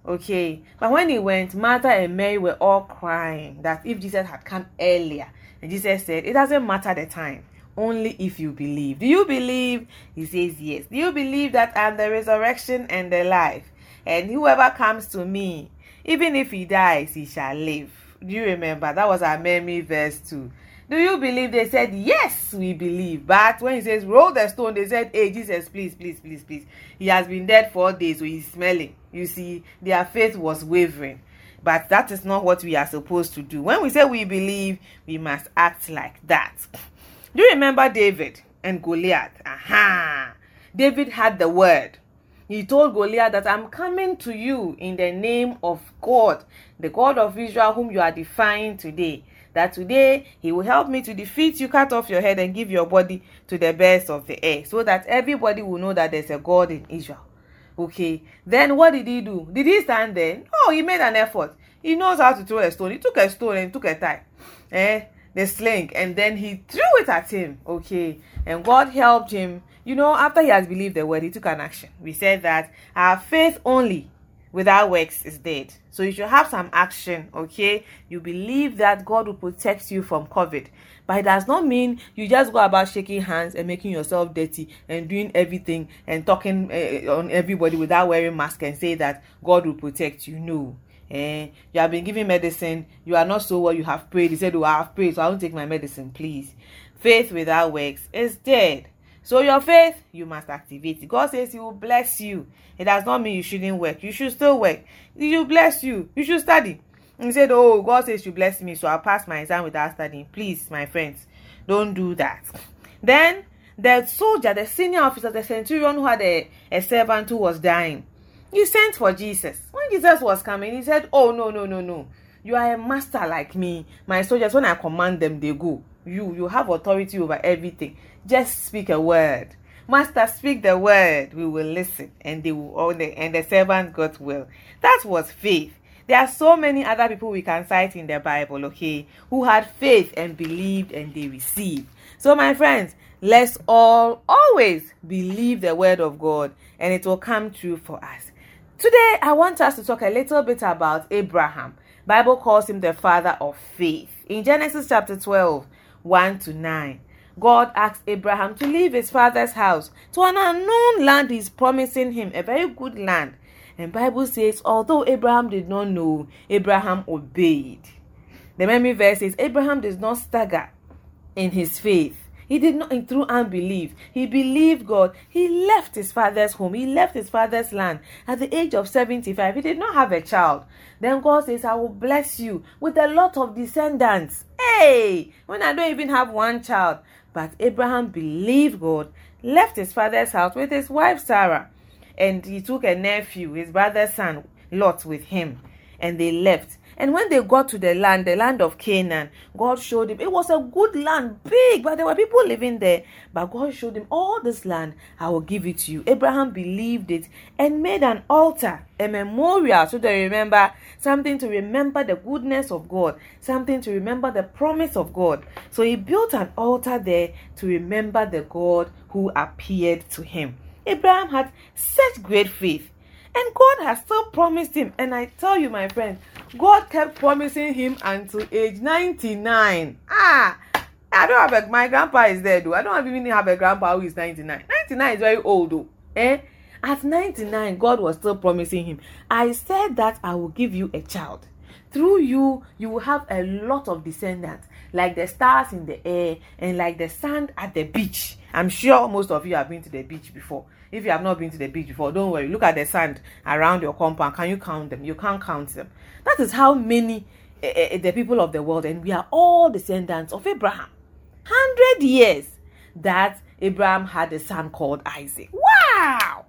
Okay. But when he went, Martha and Mary were all crying that if Jesus had come earlier. And Jesus said, It doesn't matter the time only if you believe. Do you believe? He says, Yes. Do you believe that I am the resurrection and the life? And whoever comes to me, even if he dies, he shall live. Do you remember? That was our memory verse 2. Do you believe? They said, Yes, we believe. But when he says, Roll the stone, they said, Hey, Jesus, please, please, please, please. He has been dead four days, so he's smelling. You see, their faith was wavering. But that is not what we are supposed to do. When we say we believe, we must act like that. Do you remember David and Goliath? Aha! David had the word. He told Goliath that I'm coming to you in the name of God, the God of Israel, whom you are defying today. That today he will help me to defeat you, cut off your head, and give your body to the birds of the air, so that everybody will know that there's a God in Israel. Okay, then what did he do? Did he stand there? Oh, he made an effort. He knows how to throw a stone. He took a stone and took a tie. Eh? The sling and then he threw it at him okay? And god helped him. You know after he has believed the word he took an action. We said that our faith only without works is dead. So you should have some action okay? You believe that god will protect you from covid. But it does not mean you just go about shaking hands and making yourself dirty and doing everything and talking uh, on everybody without wearing mask and say that god will protect you. No eh, you have been given medicine, you are not so well, you have prayed. He said, Oh, I have prayed, so I won't take my medicine, please. Faith without works is dead. So your faith, you must activate. God says He will bless you. It does not mean you shouldn't work. You should still work. He will bless you. You should study. He said, Oh, God says you bless me, so I'll pass my exam without studying. Please, my friends, don't do that. Then the soldier, the senior officer, the centurion who had a, a servant who was dying, he sent for Jesus. When Jesus was coming, he said, Oh, no, no, no, no. You are a master like me. My soldiers, when I command them, they go. You, you have authority over everything. Just speak a word. Master, speak the word. We will listen. And they will, oh, the, and the servant got well. That was faith. There are so many other people we can cite in the Bible, okay, who had faith and believed and they received. So, my friends, let's all always believe the word of God and it will come true for us. Today, I want us to talk a little bit about Abraham. Bible calls him the father of faith. In Genesis chapter 12, 1 to 9, God asked Abraham to leave his father's house to an unknown land he's promising him, a very good land. And Bible says, although Abraham did not know, Abraham obeyed. The memory verse says, Abraham does not stagger in his faith. He did not through unbelief. He believed God. He left his father's home. He left his father's land at the age of 75. He did not have a child. Then God says, I will bless you with a lot of descendants. Hey, when I don't even have one child. But Abraham believed God, left his father's house with his wife Sarah, and he took a nephew, his brother's son, Lot, with him, and they left. And when they got to the land, the land of Canaan, God showed him it was a good land, big, but there were people living there. But God showed him all this land, I will give it to you. Abraham believed it and made an altar, a memorial, so they remember something to remember the goodness of God, something to remember the promise of God. So he built an altar there to remember the God who appeared to him. Abraham had such great faith And God has still promised him. And I tell you, my friend, God kept promising him until age 99. Ah, I don't have a, my grandpa is there though. I don't even have a grandpa who is 99. 99 is very old though. Eh? At 99, God was still promising him, I said that I will give you a child. Through you, you will have a lot of descendants, like the stars in the air and like the sand at the beach. I'm sure most of you have been to the beach before. If you have not been to the beach before, don't worry. Look at the sand around your compound. Can you count them? You can't count them. That is how many uh, the people of the world, and we are all descendants of Abraham. Hundred years that Abraham had a son called Isaac. Wow!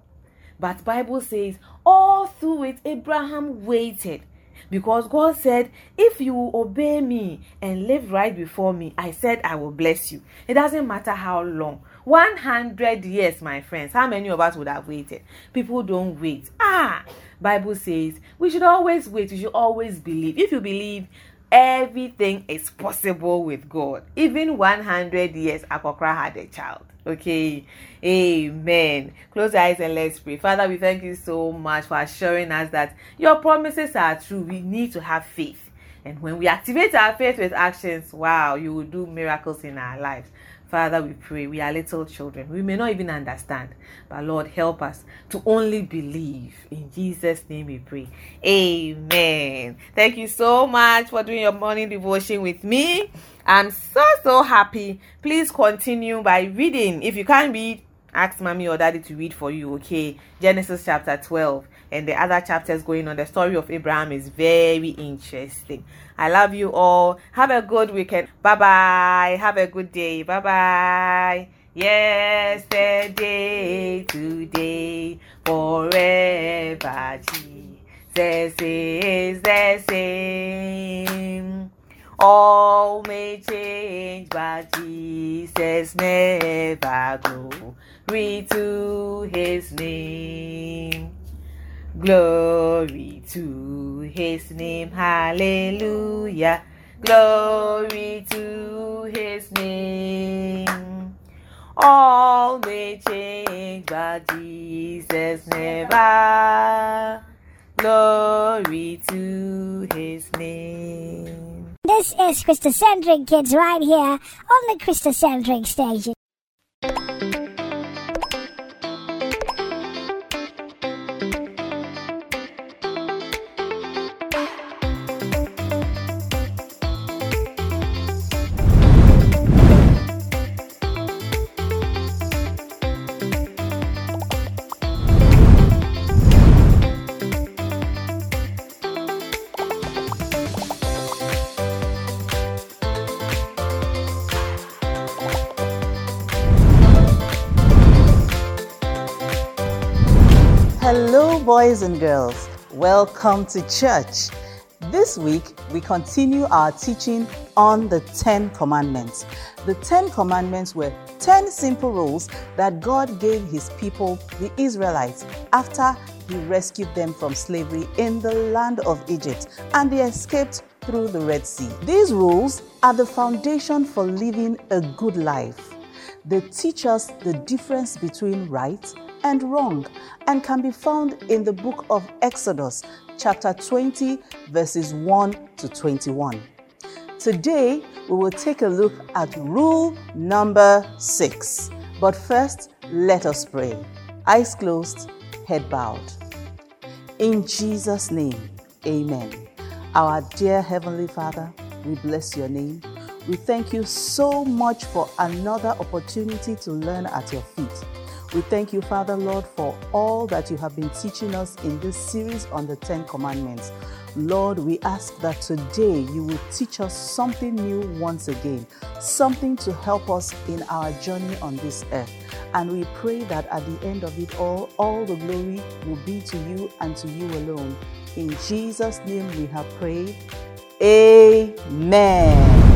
But Bible says all through it Abraham waited because God said, If you obey me and live right before me, I said I will bless you. It doesn't matter how long. 100 years, my friends. How many of us would have waited? People don't wait. Ah, Bible says we should always wait. We should always believe. If you believe, everything is possible with God. Even 100 years, Akokra had a child. Okay, amen. Close your eyes and let's pray. Father, we thank you so much for assuring us that your promises are true. We need to have faith. And when we activate our faith with actions, wow, you will do miracles in our lives. Father, we pray. We are little children. We may not even understand, but Lord, help us to only believe. In Jesus' name we pray. Amen. Thank you so much for doing your morning devotion with me. I'm so, so happy. Please continue by reading. If you can't read, ask mommy or daddy to read for you, okay? Genesis chapter 12 and the other chapters going on. The story of Abraham is very interesting. I love you all. Have a good weekend. Bye bye. Have a good day. Bye bye. Yesterday, today, forever. Jesus is the same. All may change, but Jesus never Glory to his name. Glory to his name. Hallelujah. Glory to his name. All may change, but Jesus never. Glory to his name. This is Christocentric Kids right here on the Christocentric station. Boys and girls. Welcome to church. This week, we continue our teaching on the Ten Commandments. The Ten Commandments were 10 simple rules that God gave His people, the Israelites, after He rescued them from slavery in the land of Egypt and they escaped through the Red Sea. These rules are the foundation for living a good life. They teach us the difference between right and wrong and can be found in the book of Exodus, chapter 20, verses 1 to 21. Today, we will take a look at rule number six. But first, let us pray. Eyes closed, head bowed. In Jesus' name, amen. Our dear Heavenly Father, we bless your name. We thank you so much for another opportunity to learn at your feet. We thank you, Father Lord, for all that you have been teaching us in this series on the Ten Commandments. Lord, we ask that today you will teach us something new once again, something to help us in our journey on this earth. And we pray that at the end of it all, all the glory will be to you and to you alone. In Jesus' name we have prayed. Amen.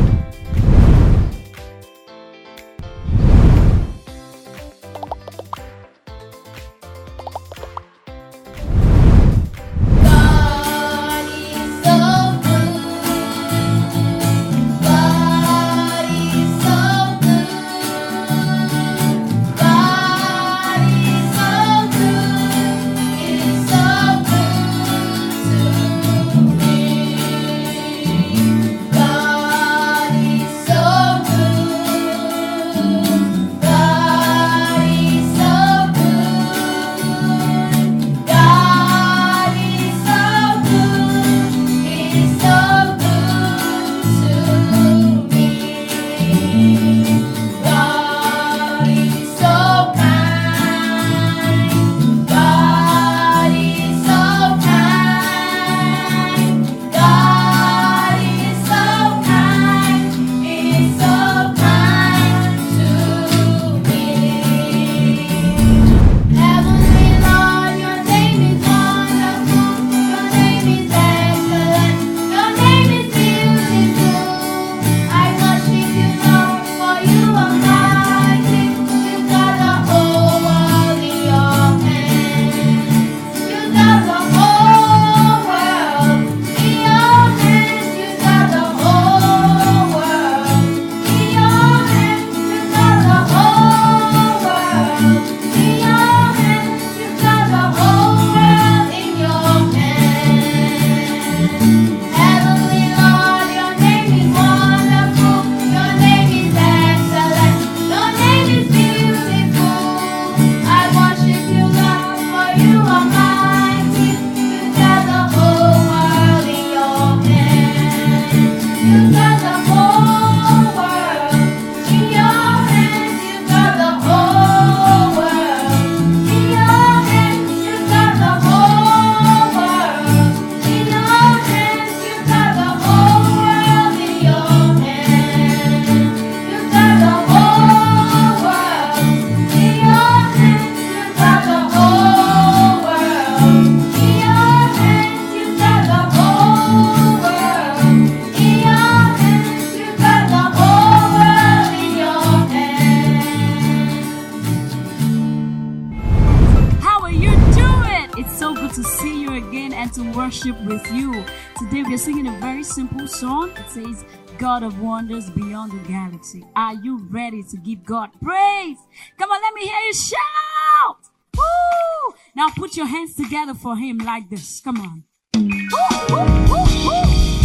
Are you ready to give God praise? Come on, let me hear you shout. Woo! Now put your hands together for him like this. Come on. Woo, woo, woo,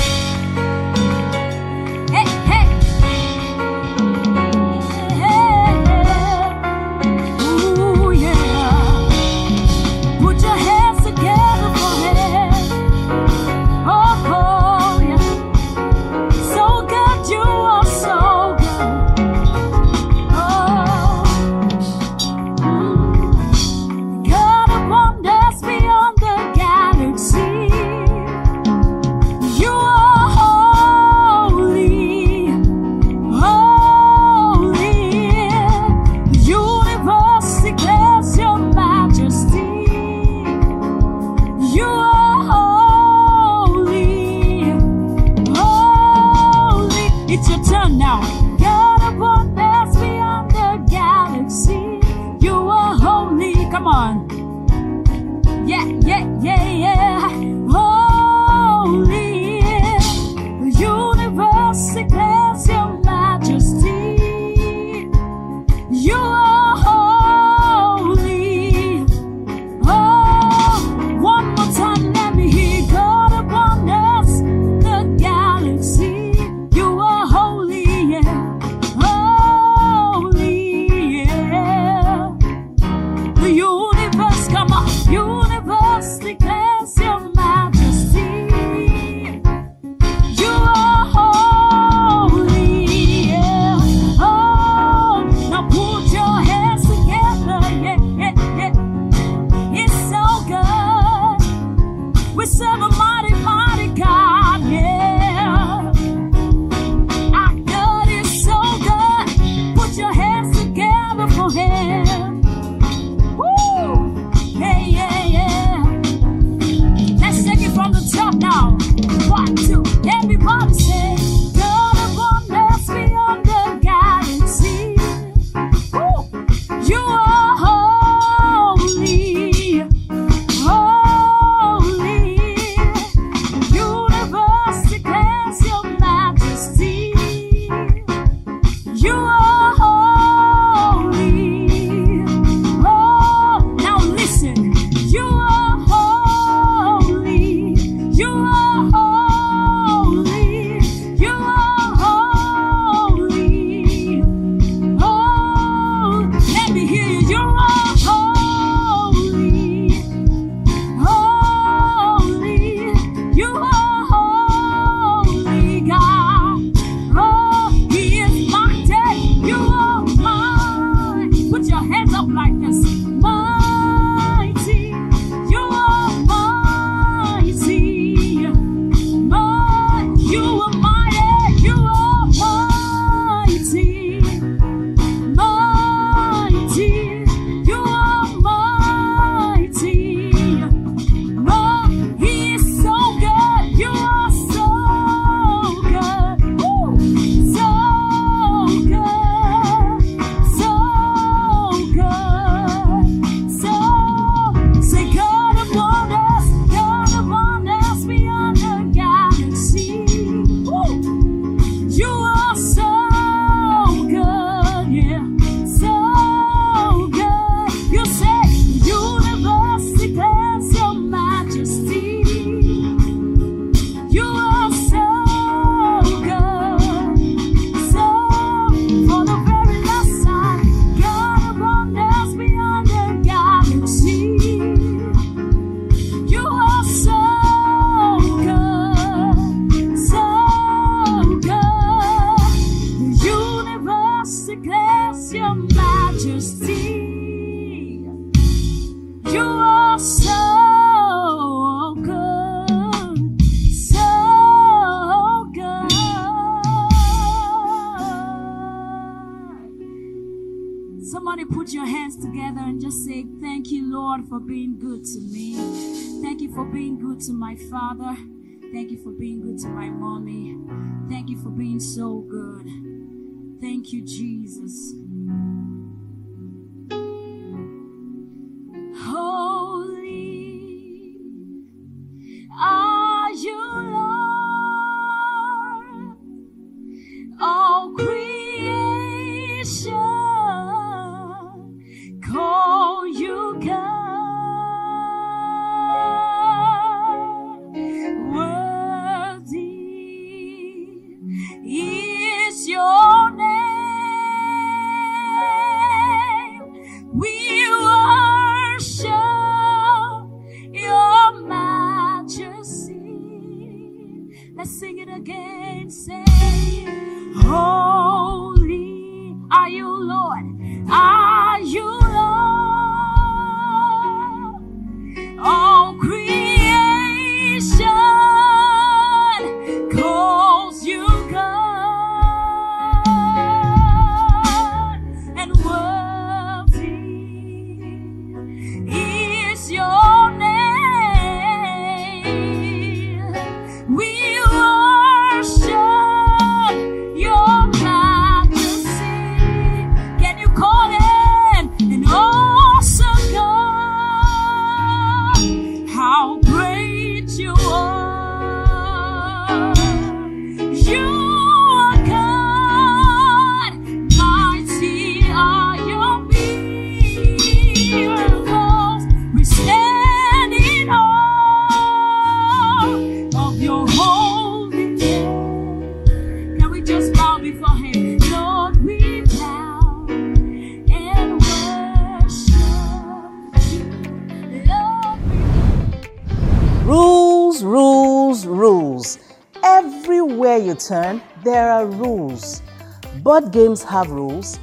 Board games have rules.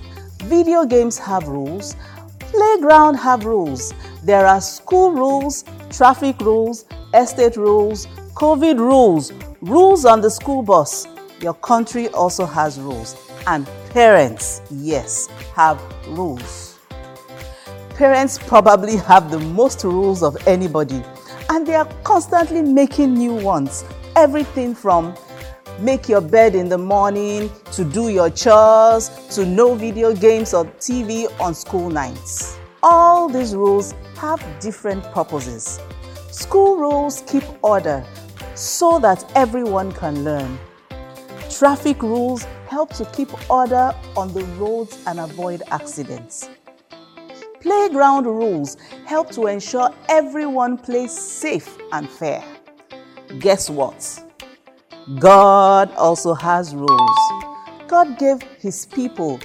Video games have rules. Playground have rules. There are school rules, traffic rules, estate rules, COVID rules, rules on the school bus. Your country also has rules. And parents, yes, have rules. Parents probably have the most rules of anybody, and they are constantly making new ones. Everything from make your bed in the morning, to do your chores, to no video games or TV on school nights. All these rules have different purposes. School rules keep order so that everyone can learn. Traffic rules help to keep order on the roads and avoid accidents. Playground rules help to ensure everyone plays safe and fair. Guess what? God also has rules. God gave His people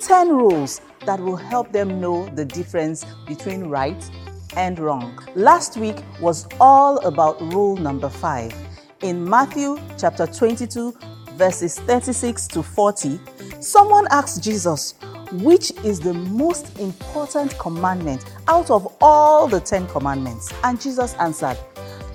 10 rules that will help them know the difference between right and wrong. Last week was all about rule number 5. In Matthew chapter 22, verses 36 to 40, someone asked Jesus, which is the most important commandment out of all the 10 commandments? And Jesus answered,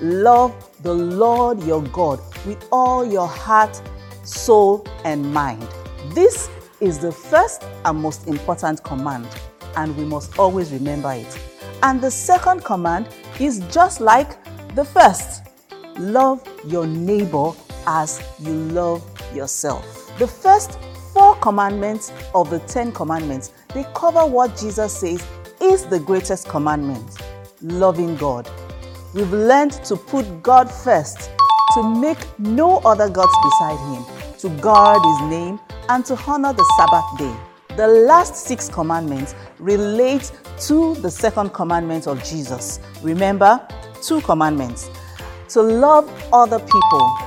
Love the Lord your God with all your heart, soul, and mind. This is the first and most important command, and we must always remember it. And the second command is just like the first love your neighbor as you love yourself. The first four commandments of the Ten Commandments, they cover what Jesus says is the greatest commandment loving God. We've learned to put God first, to make no other gods beside Him, to guard His name, and to honor the Sabbath day. The last six commandments relate to the second commandment of Jesus. Remember, two commandments to love other people.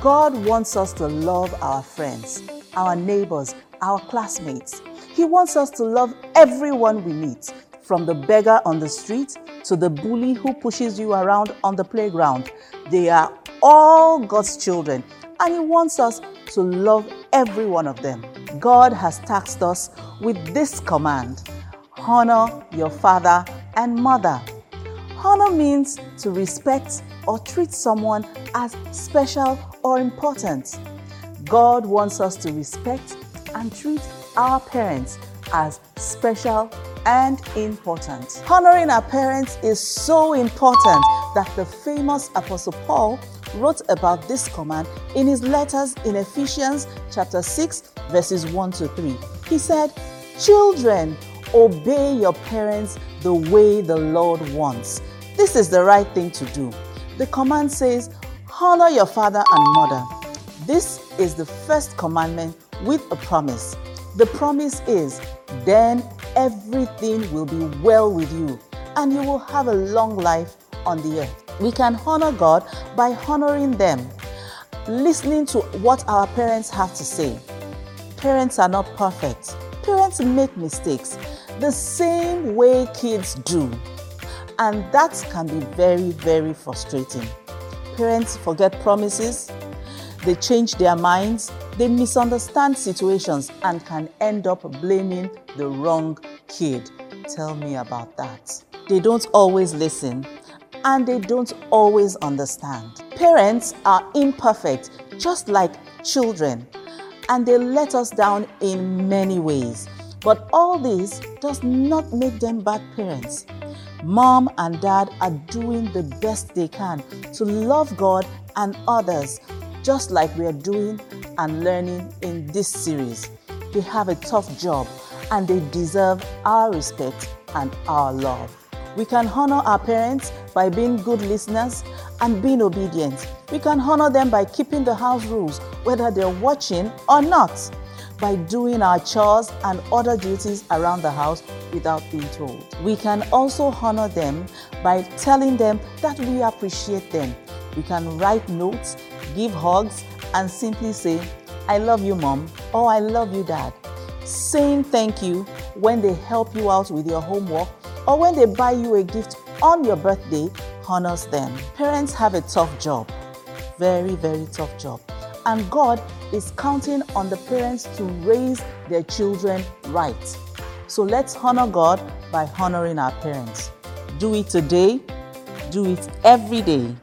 God wants us to love our friends, our neighbors, our classmates. He wants us to love everyone we meet, from the beggar on the street to the bully who pushes you around on the playground. They are all God's children, and He wants us to love every one of them. God has tasked us with this command honor your father and mother. Honor means to respect or treat someone as special or important. God wants us to respect and treat our parents as special and important. Honoring our parents is so important that the famous Apostle Paul wrote about this command in his letters in Ephesians chapter 6 verses 1 to 3. He said, "Children, obey your parents the way the Lord wants. This is the right thing to do." The command says, "Honor your father and mother." This is the first commandment with a promise. The promise is, then everything will be well with you and you will have a long life on the earth. We can honor God by honoring them, listening to what our parents have to say. Parents are not perfect, parents make mistakes the same way kids do, and that can be very, very frustrating. Parents forget promises, they change their minds, they misunderstand situations, and can end up blaming the wrong kid. Tell me about that. They don't always listen and they don't always understand. Parents are imperfect, just like children, and they let us down in many ways. But all this does not make them bad parents. Mom and dad are doing the best they can to love God and others, just like we are doing and learning in this series. They have a tough job and they deserve our respect and our love. We can honor our parents by being good listeners and being obedient. We can honor them by keeping the house rules, whether they're watching or not, by doing our chores and other duties around the house without being told. We can also honor them by telling them that we appreciate them. We can write notes, give hugs, and simply say, I love you, mom, or I love you, dad. Saying thank you when they help you out with your homework or when they buy you a gift on your birthday honors them. Parents have a tough job, very, very tough job. And God is counting on the parents to raise their children right. So let's honor God by honoring our parents. Do it today, do it every day.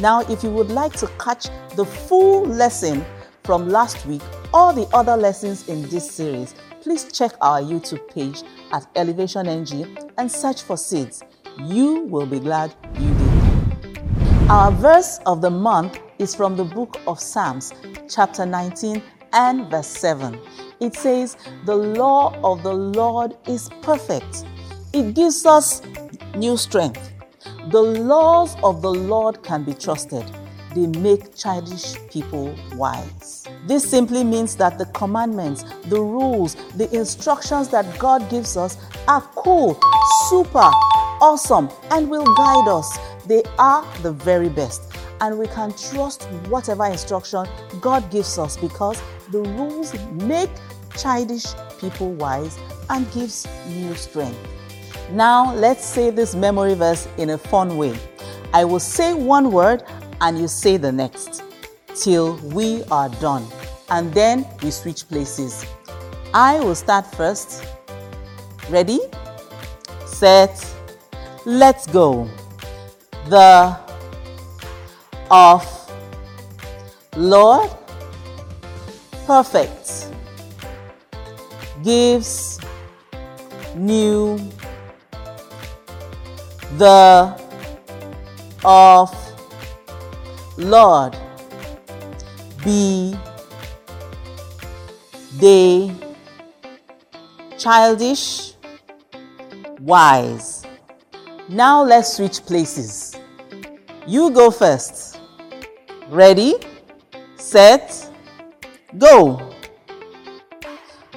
Now, if you would like to catch the full lesson from last week or the other lessons in this series, please check our YouTube page at Elevation NG and search for seeds. You will be glad you did. Our verse of the month is from the book of Psalms, chapter 19 and verse 7. It says, The law of the Lord is perfect, it gives us new strength. The laws of the Lord can be trusted. They make childish people wise. This simply means that the commandments, the rules, the instructions that God gives us are cool, super, awesome, and will guide us. They are the very best. And we can trust whatever instruction God gives us because the rules make childish people wise and gives new strength. Now, let's say this memory verse in a fun way. I will say one word and you say the next till we are done. And then we switch places. I will start first. Ready? Set. Let's go. The of Lord perfect gives new the of Lord be they childish wise. Now let's switch places. You go first. Ready set go.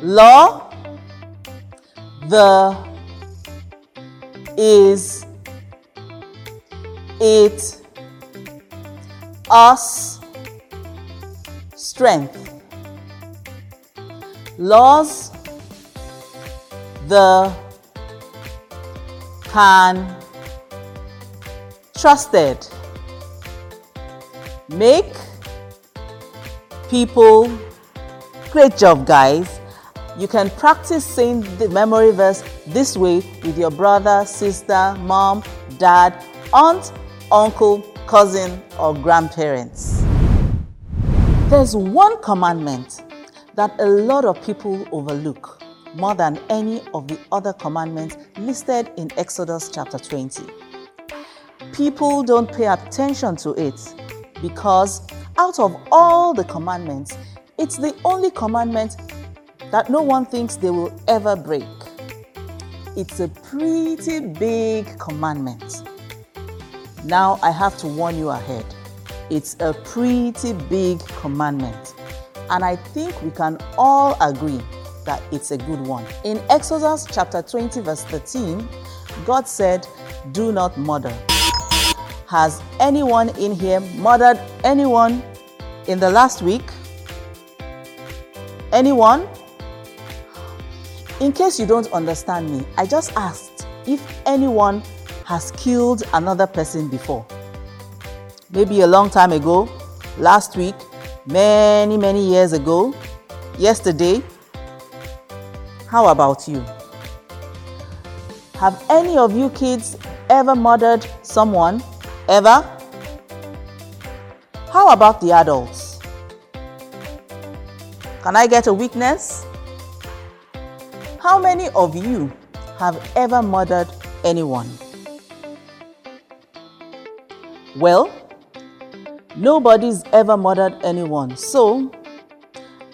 Law the is it us strength. Laws the can trusted. Make people great job guys. You can practice saying the memory verse this way with your brother sister mom dad aunt uncle cousin or grandparents there's one commandment that a lot of people overlook more than any of the other commandments listed in Exodus chapter 20. People don't pay attention to it because out of all the commandments, it's the only commandment that no one thinks they will ever break. It's a pretty big commandment. Now I have to warn you ahead. It's a pretty big commandment. And I think we can all agree that it's a good one. In Exodus chapter 20, verse 13, God said, Do not murder. Has anyone in here murdered anyone in the last week? Anyone? In case you don't understand me, I just asked if anyone has killed another person before. Maybe a long time ago, last week, many, many years ago, yesterday. How about you? Have any of you kids ever murdered someone? Ever? How about the adults? Can I get a witness? How many of you have ever murdered anyone? Well, nobody's ever murdered anyone, so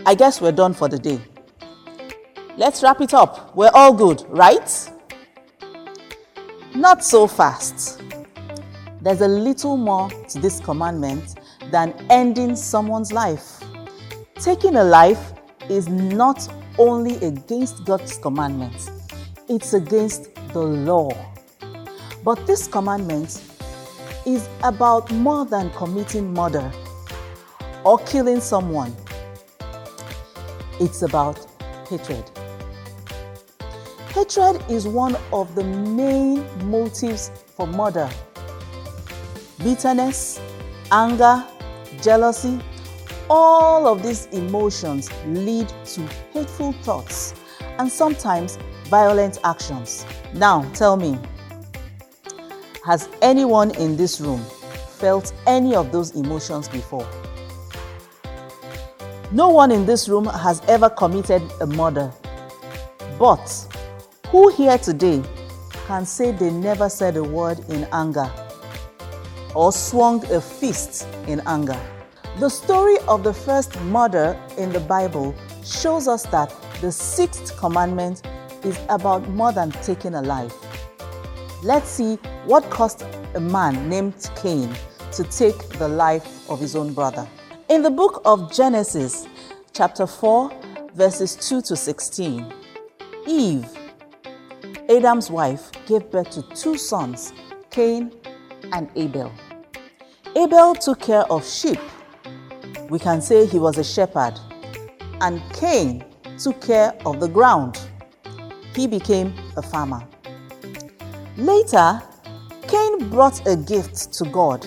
I guess we're done for the day. Let's wrap it up. We're all good, right? Not so fast. There's a little more to this commandment than ending someone's life. Taking a life is not only against God's commandments, it's against the law. But this commandment is about more than committing murder or killing someone. It's about hatred. Hatred is one of the main motives for murder. Bitterness, anger, jealousy, all of these emotions lead to hateful thoughts and sometimes violent actions. Now, tell me, has anyone in this room felt any of those emotions before? No one in this room has ever committed a murder. But who here today can say they never said a word in anger or swung a fist in anger? The story of the first murder in the Bible shows us that the sixth commandment is about more than taking a life. Let's see what caused a man named Cain to take the life of his own brother. In the book of Genesis, chapter 4, verses 2 to 16, Eve, Adam's wife, gave birth to two sons, Cain and Abel. Abel took care of sheep. We can say he was a shepherd. And Cain took care of the ground. He became a farmer. Later, Cain brought a gift to God.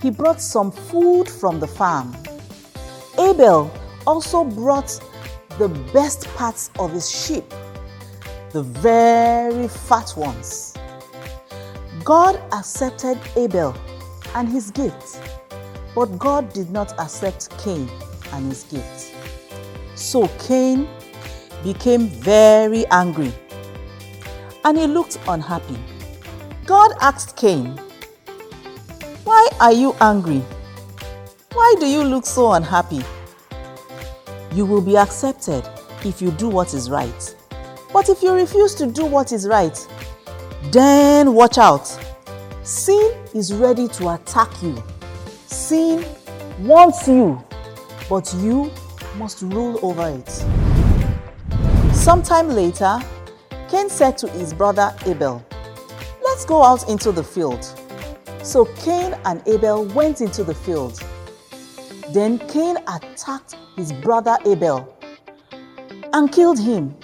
He brought some food from the farm. Abel also brought the best parts of his sheep, the very fat ones. God accepted Abel and his gift, but God did not accept Cain and his gift. So Cain became very angry and he looked unhappy. God asked Cain, Why are you angry? Why do you look so unhappy? You will be accepted if you do what is right. But if you refuse to do what is right, then watch out. Sin is ready to attack you. Sin wants you, but you must rule over it. Sometime later, Cain said to his brother Abel, Let's go out into the field. So Cain and Abel went into the field. Then Cain attacked his brother Abel and killed him.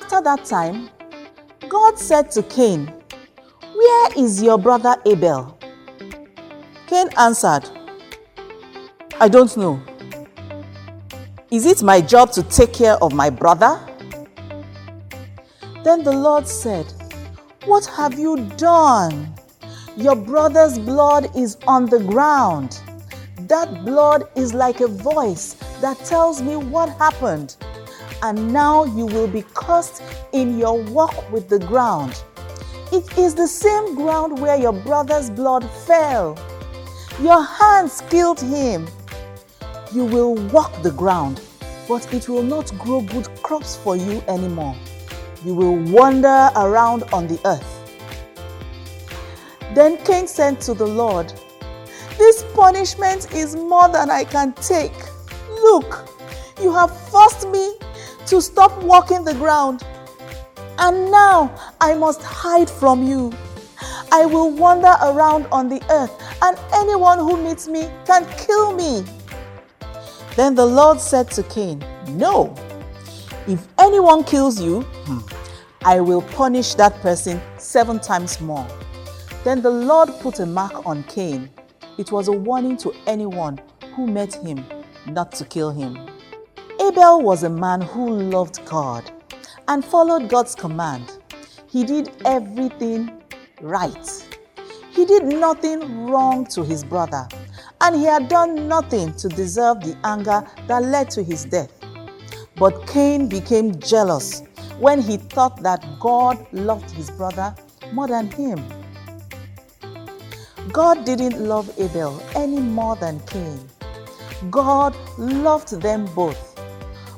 After that time, God said to Cain, Where is your brother Abel? Cain answered, I don't know. Is it my job to take care of my brother? Then the Lord said, What have you done? Your brother's blood is on the ground. That blood is like a voice that tells me what happened. And now you will be cursed in your walk with the ground. It is the same ground where your brother's blood fell. Your hands killed him. You will walk the ground, but it will not grow good crops for you anymore. You will wander around on the earth. Then Cain said to the Lord, This punishment is more than I can take. Look, you have forced me to stop walking the ground, and now I must hide from you. I will wander around on the earth, and anyone who meets me can kill me. Then the Lord said to Cain, No, if anyone kills you, hmm, I will punish that person seven times more. Then the Lord put a mark on Cain. It was a warning to anyone who met him not to kill him. Abel was a man who loved God and followed God's command. He did everything right. He did nothing wrong to his brother, and he had done nothing to deserve the anger that led to his death. But Cain became jealous when he thought that God loved his brother more than him. God didn't love Abel any more than Cain. God loved them both,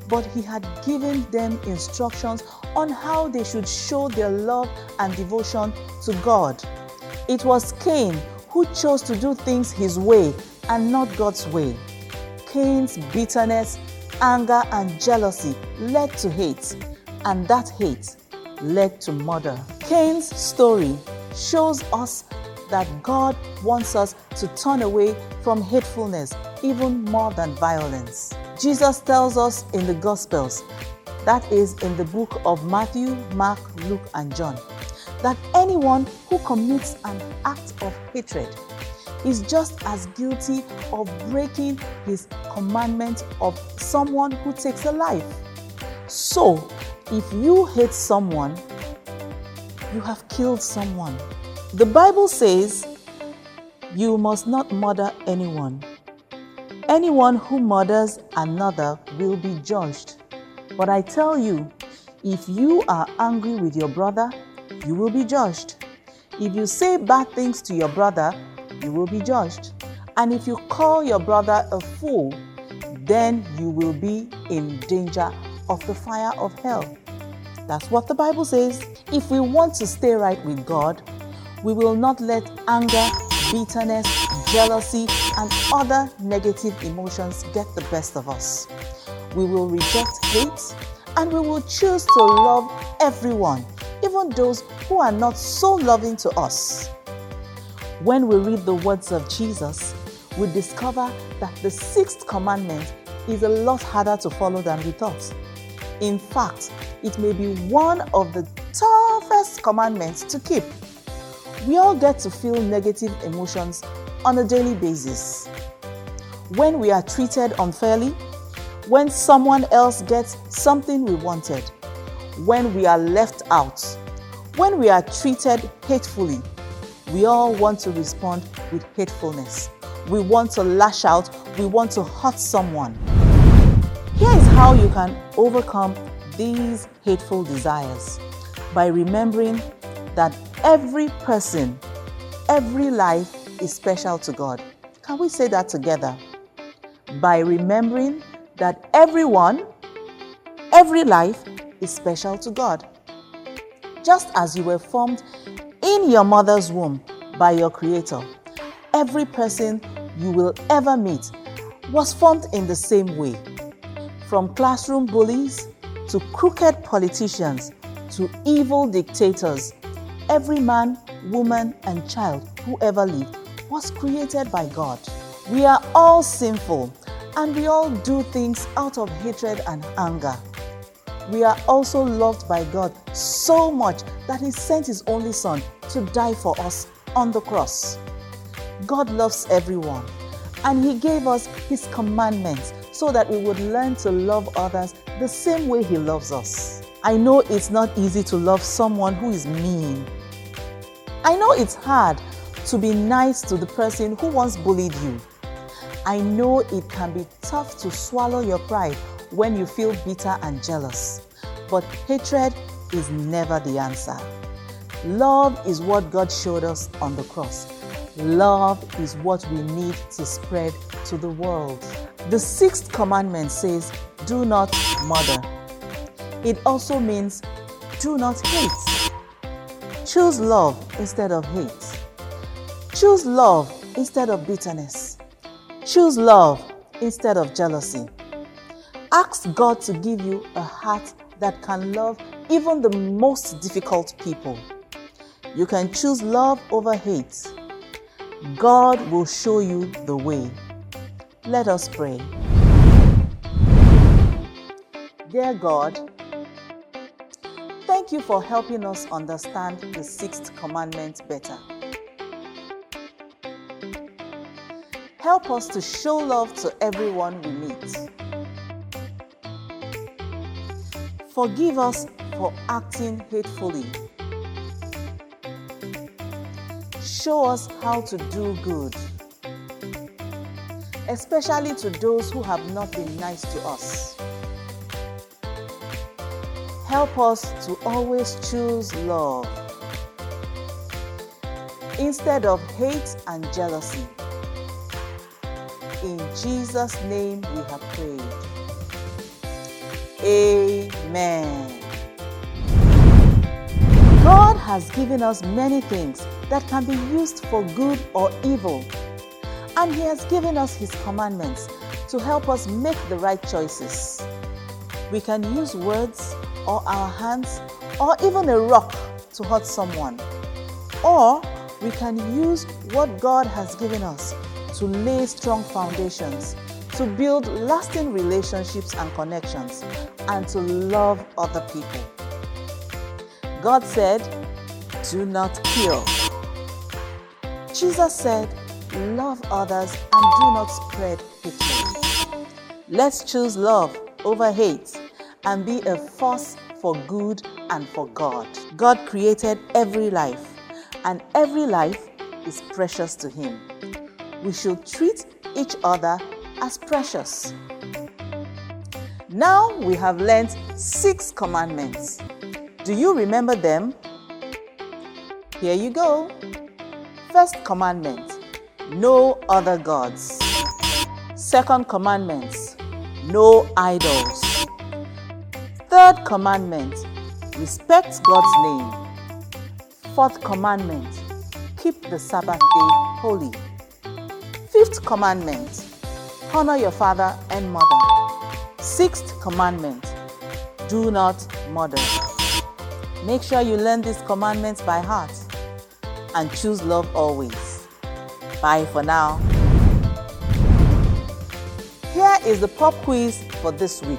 but He had given them instructions on how they should show their love and devotion to God. It was Cain who chose to do things his way and not God's way. Cain's bitterness, anger, and jealousy led to hate, and that hate led to murder. Cain's story shows us that God wants us to turn away from hatefulness even more than violence. Jesus tells us in the Gospels, that is in the book of Matthew, Mark, Luke, and John, that anyone who commits an act of hatred is just as guilty of breaking his commandment of someone who takes a life. So, if you hate someone, you have killed someone. The Bible says you must not murder anyone. Anyone who murders another will be judged. But I tell you, if you are angry with your brother, you will be judged. If you say bad things to your brother, you will be judged. And if you call your brother a fool, then you will be in danger of the fire of hell. That's what the Bible says. If we want to stay right with God, we will not let anger, bitterness, jealousy, and other negative emotions get the best of us. We will reject hate and we will choose to love everyone, even those who are not so loving to us. When we read the words of Jesus, we discover that the sixth commandment is a lot harder to follow than we thought. In fact, it may be one of the toughest commandments to keep. We all get to feel negative emotions on a daily basis. When we are treated unfairly, when someone else gets something we wanted, when we are left out, when we are treated hatefully, we all want to respond with hatefulness. We want to lash out, we want to hurt someone. Here is how you can overcome these hateful desires by remembering that every person, every life is special to God. Can we say that together? By remembering that everyone, every life is special to God. Just as you were formed in your mother's womb by your Creator, every person you will ever meet was formed in the same way. From classroom bullies to crooked politicians to evil dictators, every man, woman, and child who ever lived was created by God. We are all sinful and we all do things out of hatred and anger. We are also loved by God so much that He sent His only Son to die for us on the cross. God loves everyone and He gave us His commandments so that we would learn to love others the same way He loves us. I know it's not easy to love someone who is mean. I know it's hard to be nice to the person who once bullied you. I know it can be tough to swallow your pride when you feel bitter and jealous, but hatred is never the answer. Love is what God showed us on the cross. Love is what we need to spread to the world. The sixth commandment says, Do not murder. It also means, Do not hate. Choose love instead of hate. Choose love instead of bitterness. Choose love instead of jealousy. Ask God to give you a heart that can love even the most difficult people. You can choose love over hate. God will show you the way. Let us pray. Dear God, thank you for helping us understand the sixth commandment better. Help us to show love to everyone we meet. Forgive us for acting hatefully. Show us how to do good, especially to those who have not been nice to us. Help us to always choose love. instead of hate and jealousy. In Jesus' name we have prayed. Amen. God has given us many things that can be used for good or evil. And He has given us His commandments to help us make the right choices. We can use words or our hands or even a rock to hurt someone. Or we can use what God has given us to lay strong foundations, to build lasting relationships and connections, and to love other people. God said, Do not kill. Jesus said, Love others and do not spread hatred. Let's choose love over hate and be a force for good and for God. God created every life, and every life is precious to Him. We should treat each other as precious. Now we have learnt six commandments. Do you remember them? Here you go. First commandment no other gods. Second commandment no idols. Third commandment respect God's name. Fourth commandment keep the Sabbath day holy. Fifth commandment honor your father and mother. Sixth commandment do not murder. Make sure you learn these commandments by heart and choose love always. Bye for now. Here is the pop quiz for this week.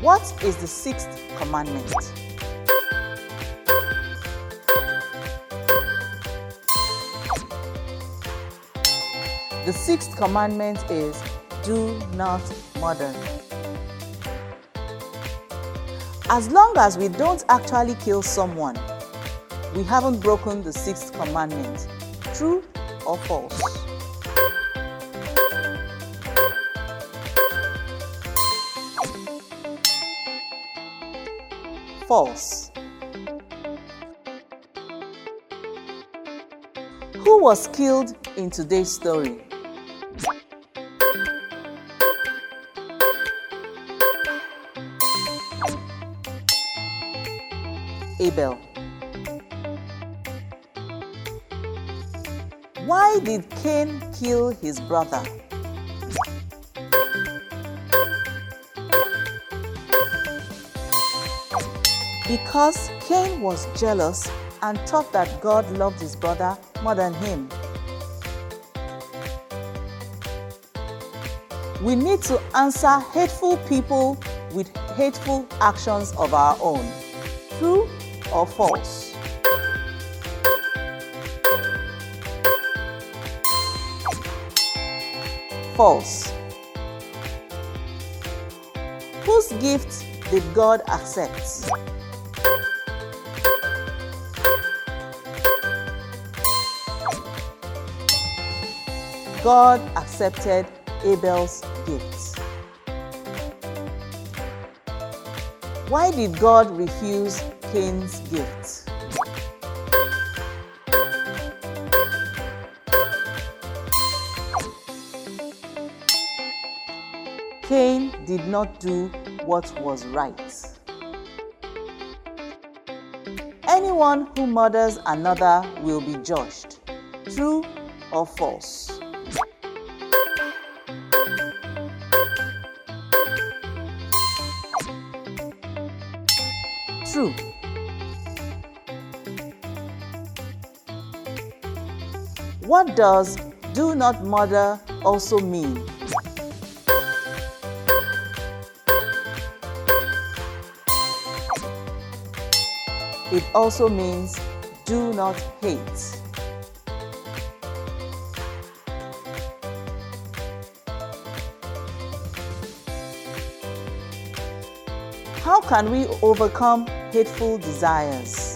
What is the sixth commandment? The sixth commandment is do not murder. As long as we don't actually kill someone, we haven't broken the sixth commandment. True or false? False. Who was killed in today's story? Why did Cain kill his brother? Because Cain was jealous and thought that God loved his brother more than him. We need to answer hateful people with hateful actions of our own. True or false? False. Whose gift did God accept? God accepted Abel's gifts. Why did God refuse Cain's gift? Cain did not do what was right. Anyone who murders another will be judged. True or false? What does do not murder also mean? It also means do not hate. How can we overcome hateful desires?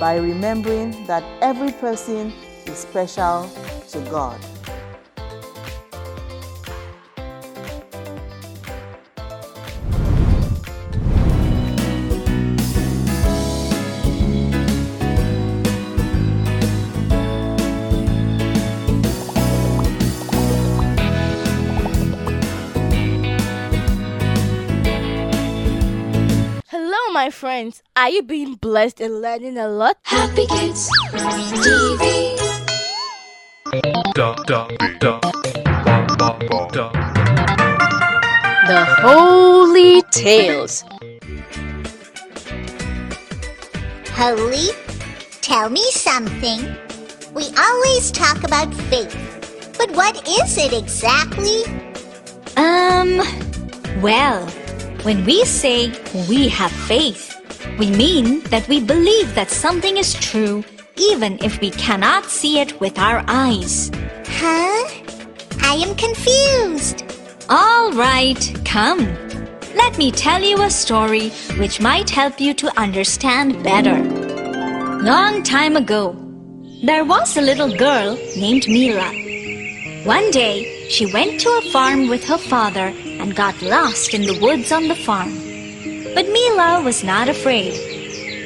By remembering that every person is special to God. Friends, are you being blessed and learning a lot? Happy Kids TV. The Holy Tales. Holy, tell me something. We always talk about faith, but what is it exactly? Um, well, when we say we have faith, we mean that we believe that something is true even if we cannot see it with our eyes. Huh? I am confused. All right, come. Let me tell you a story which might help you to understand better. Long time ago, there was a little girl named Mila. One day, she went to a farm with her father and got lost in the woods on the farm. But Mila was not afraid.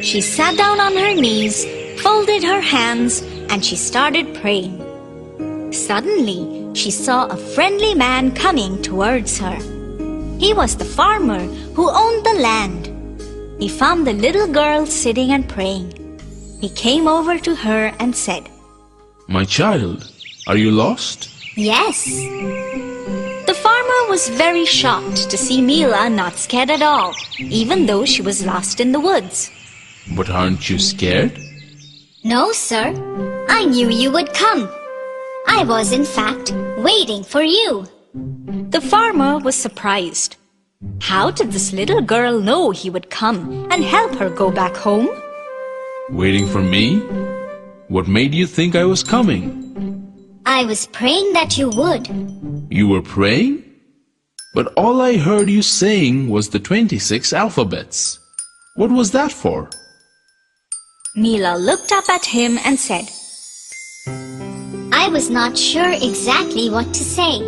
She sat down on her knees, folded her hands, and she started praying. Suddenly, she saw a friendly man coming towards her. He was the farmer who owned the land. He found the little girl sitting and praying. He came over to her and said, My child, are you lost? Yes. Was very shocked to see Mila not scared at all, even though she was lost in the woods. But aren't you scared? No, sir. I knew you would come. I was, in fact, waiting for you. The farmer was surprised. How did this little girl know he would come and help her go back home? Waiting for me? What made you think I was coming? I was praying that you would. You were praying? But all I heard you saying was the 26 alphabets. What was that for? Mila looked up at him and said, I was not sure exactly what to say.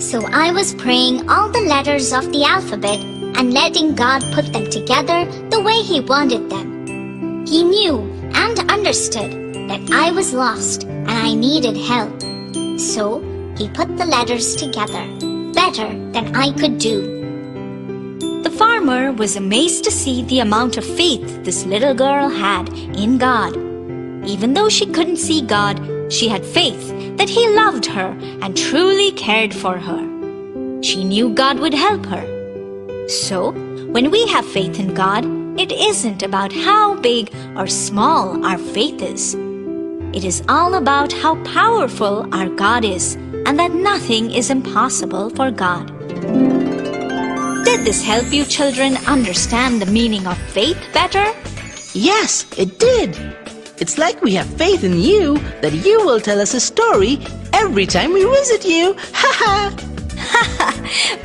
So I was praying all the letters of the alphabet and letting God put them together the way He wanted them. He knew and understood that I was lost and I needed help. So He put the letters together better than I could do. The farmer was amazed to see the amount of faith this little girl had in God. Even though she couldn't see God, she had faith that He loved her and truly cared for her. She knew God would help her. So, when we have faith in God, it isn't about how big or small our faith is. It is all about how powerful our God is and that nothing is impossible for God. Did this help you children understand the meaning of faith better? Yes, it did. It's like we have faith in you that you will tell us a story every time we visit you. Ha ha!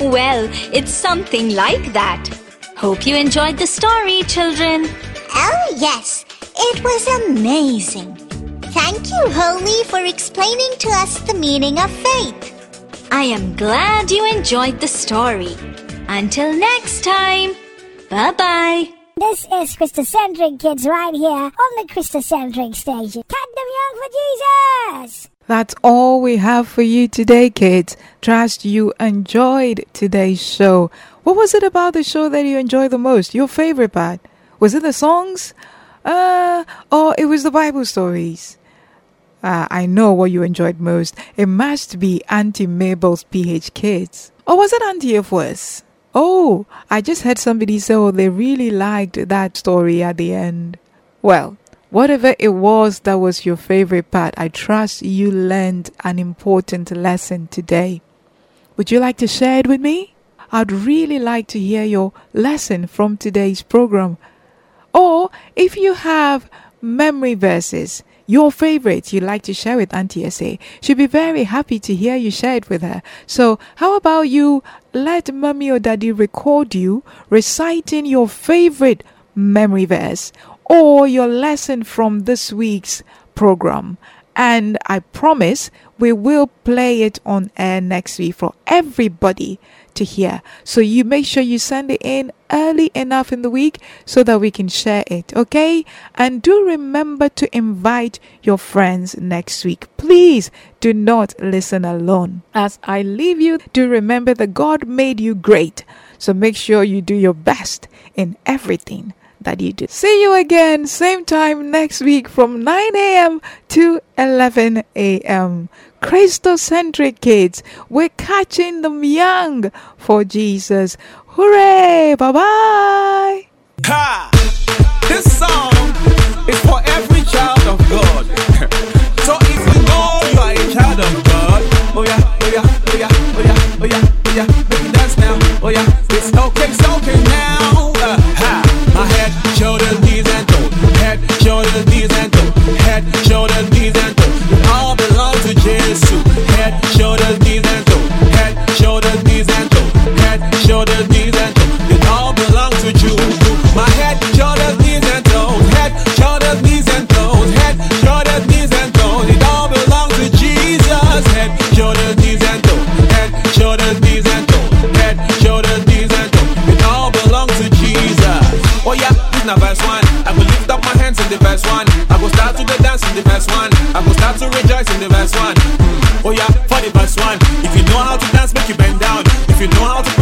Well, it's something like that. Hope you enjoyed the story, children. Oh, yes, it was amazing. Thank you, Holy, for explaining to us the meaning of faith. I am glad you enjoyed the story. Until next time, bye bye. This is Christocentric Kids right here on the Christocentric station. Kingdom Young for Jesus! That's all we have for you today, kids. Trust you enjoyed today's show. What was it about the show that you enjoyed the most? Your favorite part? Was it the songs? Uh, or it was the Bible stories? Uh, I know what you enjoyed most. It must be Auntie Mabel's PH Kids. Or was it Auntie Efwas? Oh, I just heard somebody say oh, they really liked that story at the end. Well, whatever it was that was your favorite part, I trust you learned an important lesson today. Would you like to share it with me? I'd really like to hear your lesson from today's program. Or if you have memory verses, your favorites you'd like to share with Auntie SA, she'd be very happy to hear you share it with her. So, how about you let Mummy or Daddy record you reciting your favorite memory verse or your lesson from this week's program? And I promise we will play it on air next week for everybody to hear. So you make sure you send it in early enough in the week so that we can share it, okay? And do remember to invite your friends next week. Please do not listen alone. As I leave you, do remember that God made you great. So make sure you do your best in everything that you do. See you again, same time next week from 9 a.m. to 11 a.m. Christocentric kids, we're catching them young for Jesus. Hooray! Bye bye! Ha! This song is for every child of God. so if you know you are a child of God, oh yeah, oh yeah, oh yeah, oh yeah, oh yeah, oh yeah, make it dance now. Oh yeah, it's okay, it's okay now. Uh, ha! My head, shoulders, knees and toes. Head, shoulders, knees and toes. Head, shoulders, knees and toes. Shoulders, knees and toes. It all belong to you. My head, shoulders, knees and toes. Head, shoulders, knees and toes. Head, shoulders, knees and toes. It all belongs to Jesus. Head, shoulders, knees and toes. Head, shoulders, knees and toes. Head, shoulders, knees and toes. It all belongs to Jesus. Oh yeah, this na verse one. I will lift up my hands in the verse one. I will start to the dance in the verse one. I will start to rejoice in the verse one. Mm. Oh yeah, for the verse one. If you know how to dance, make you bend down. If you know how to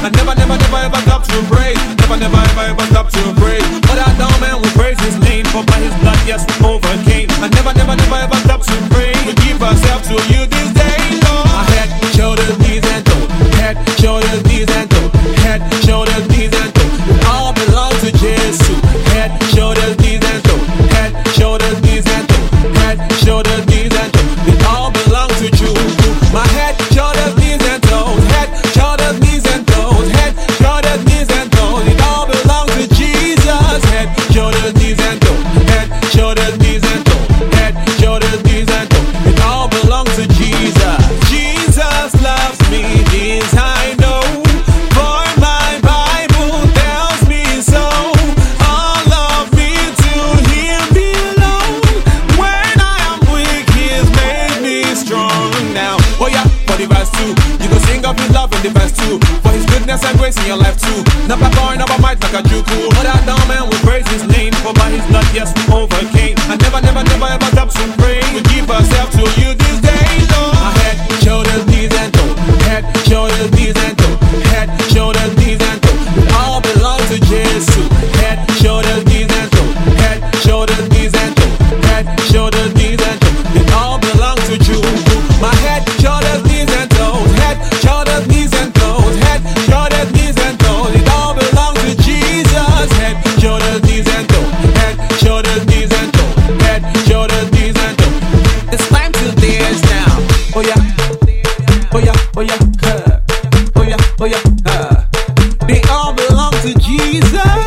And never, never, never ever stop to praise. Never, never ever ever stop to praise. Oh that down man will praise his name for by his blood, yes, we overcame. And never, never, never ever stop to pray. We give ourselves to you grace in your life too. Not by power, not by might, like a juku. But that down man will praise His name. For by His blood, yes, we overcame. I never, never, never ever stop to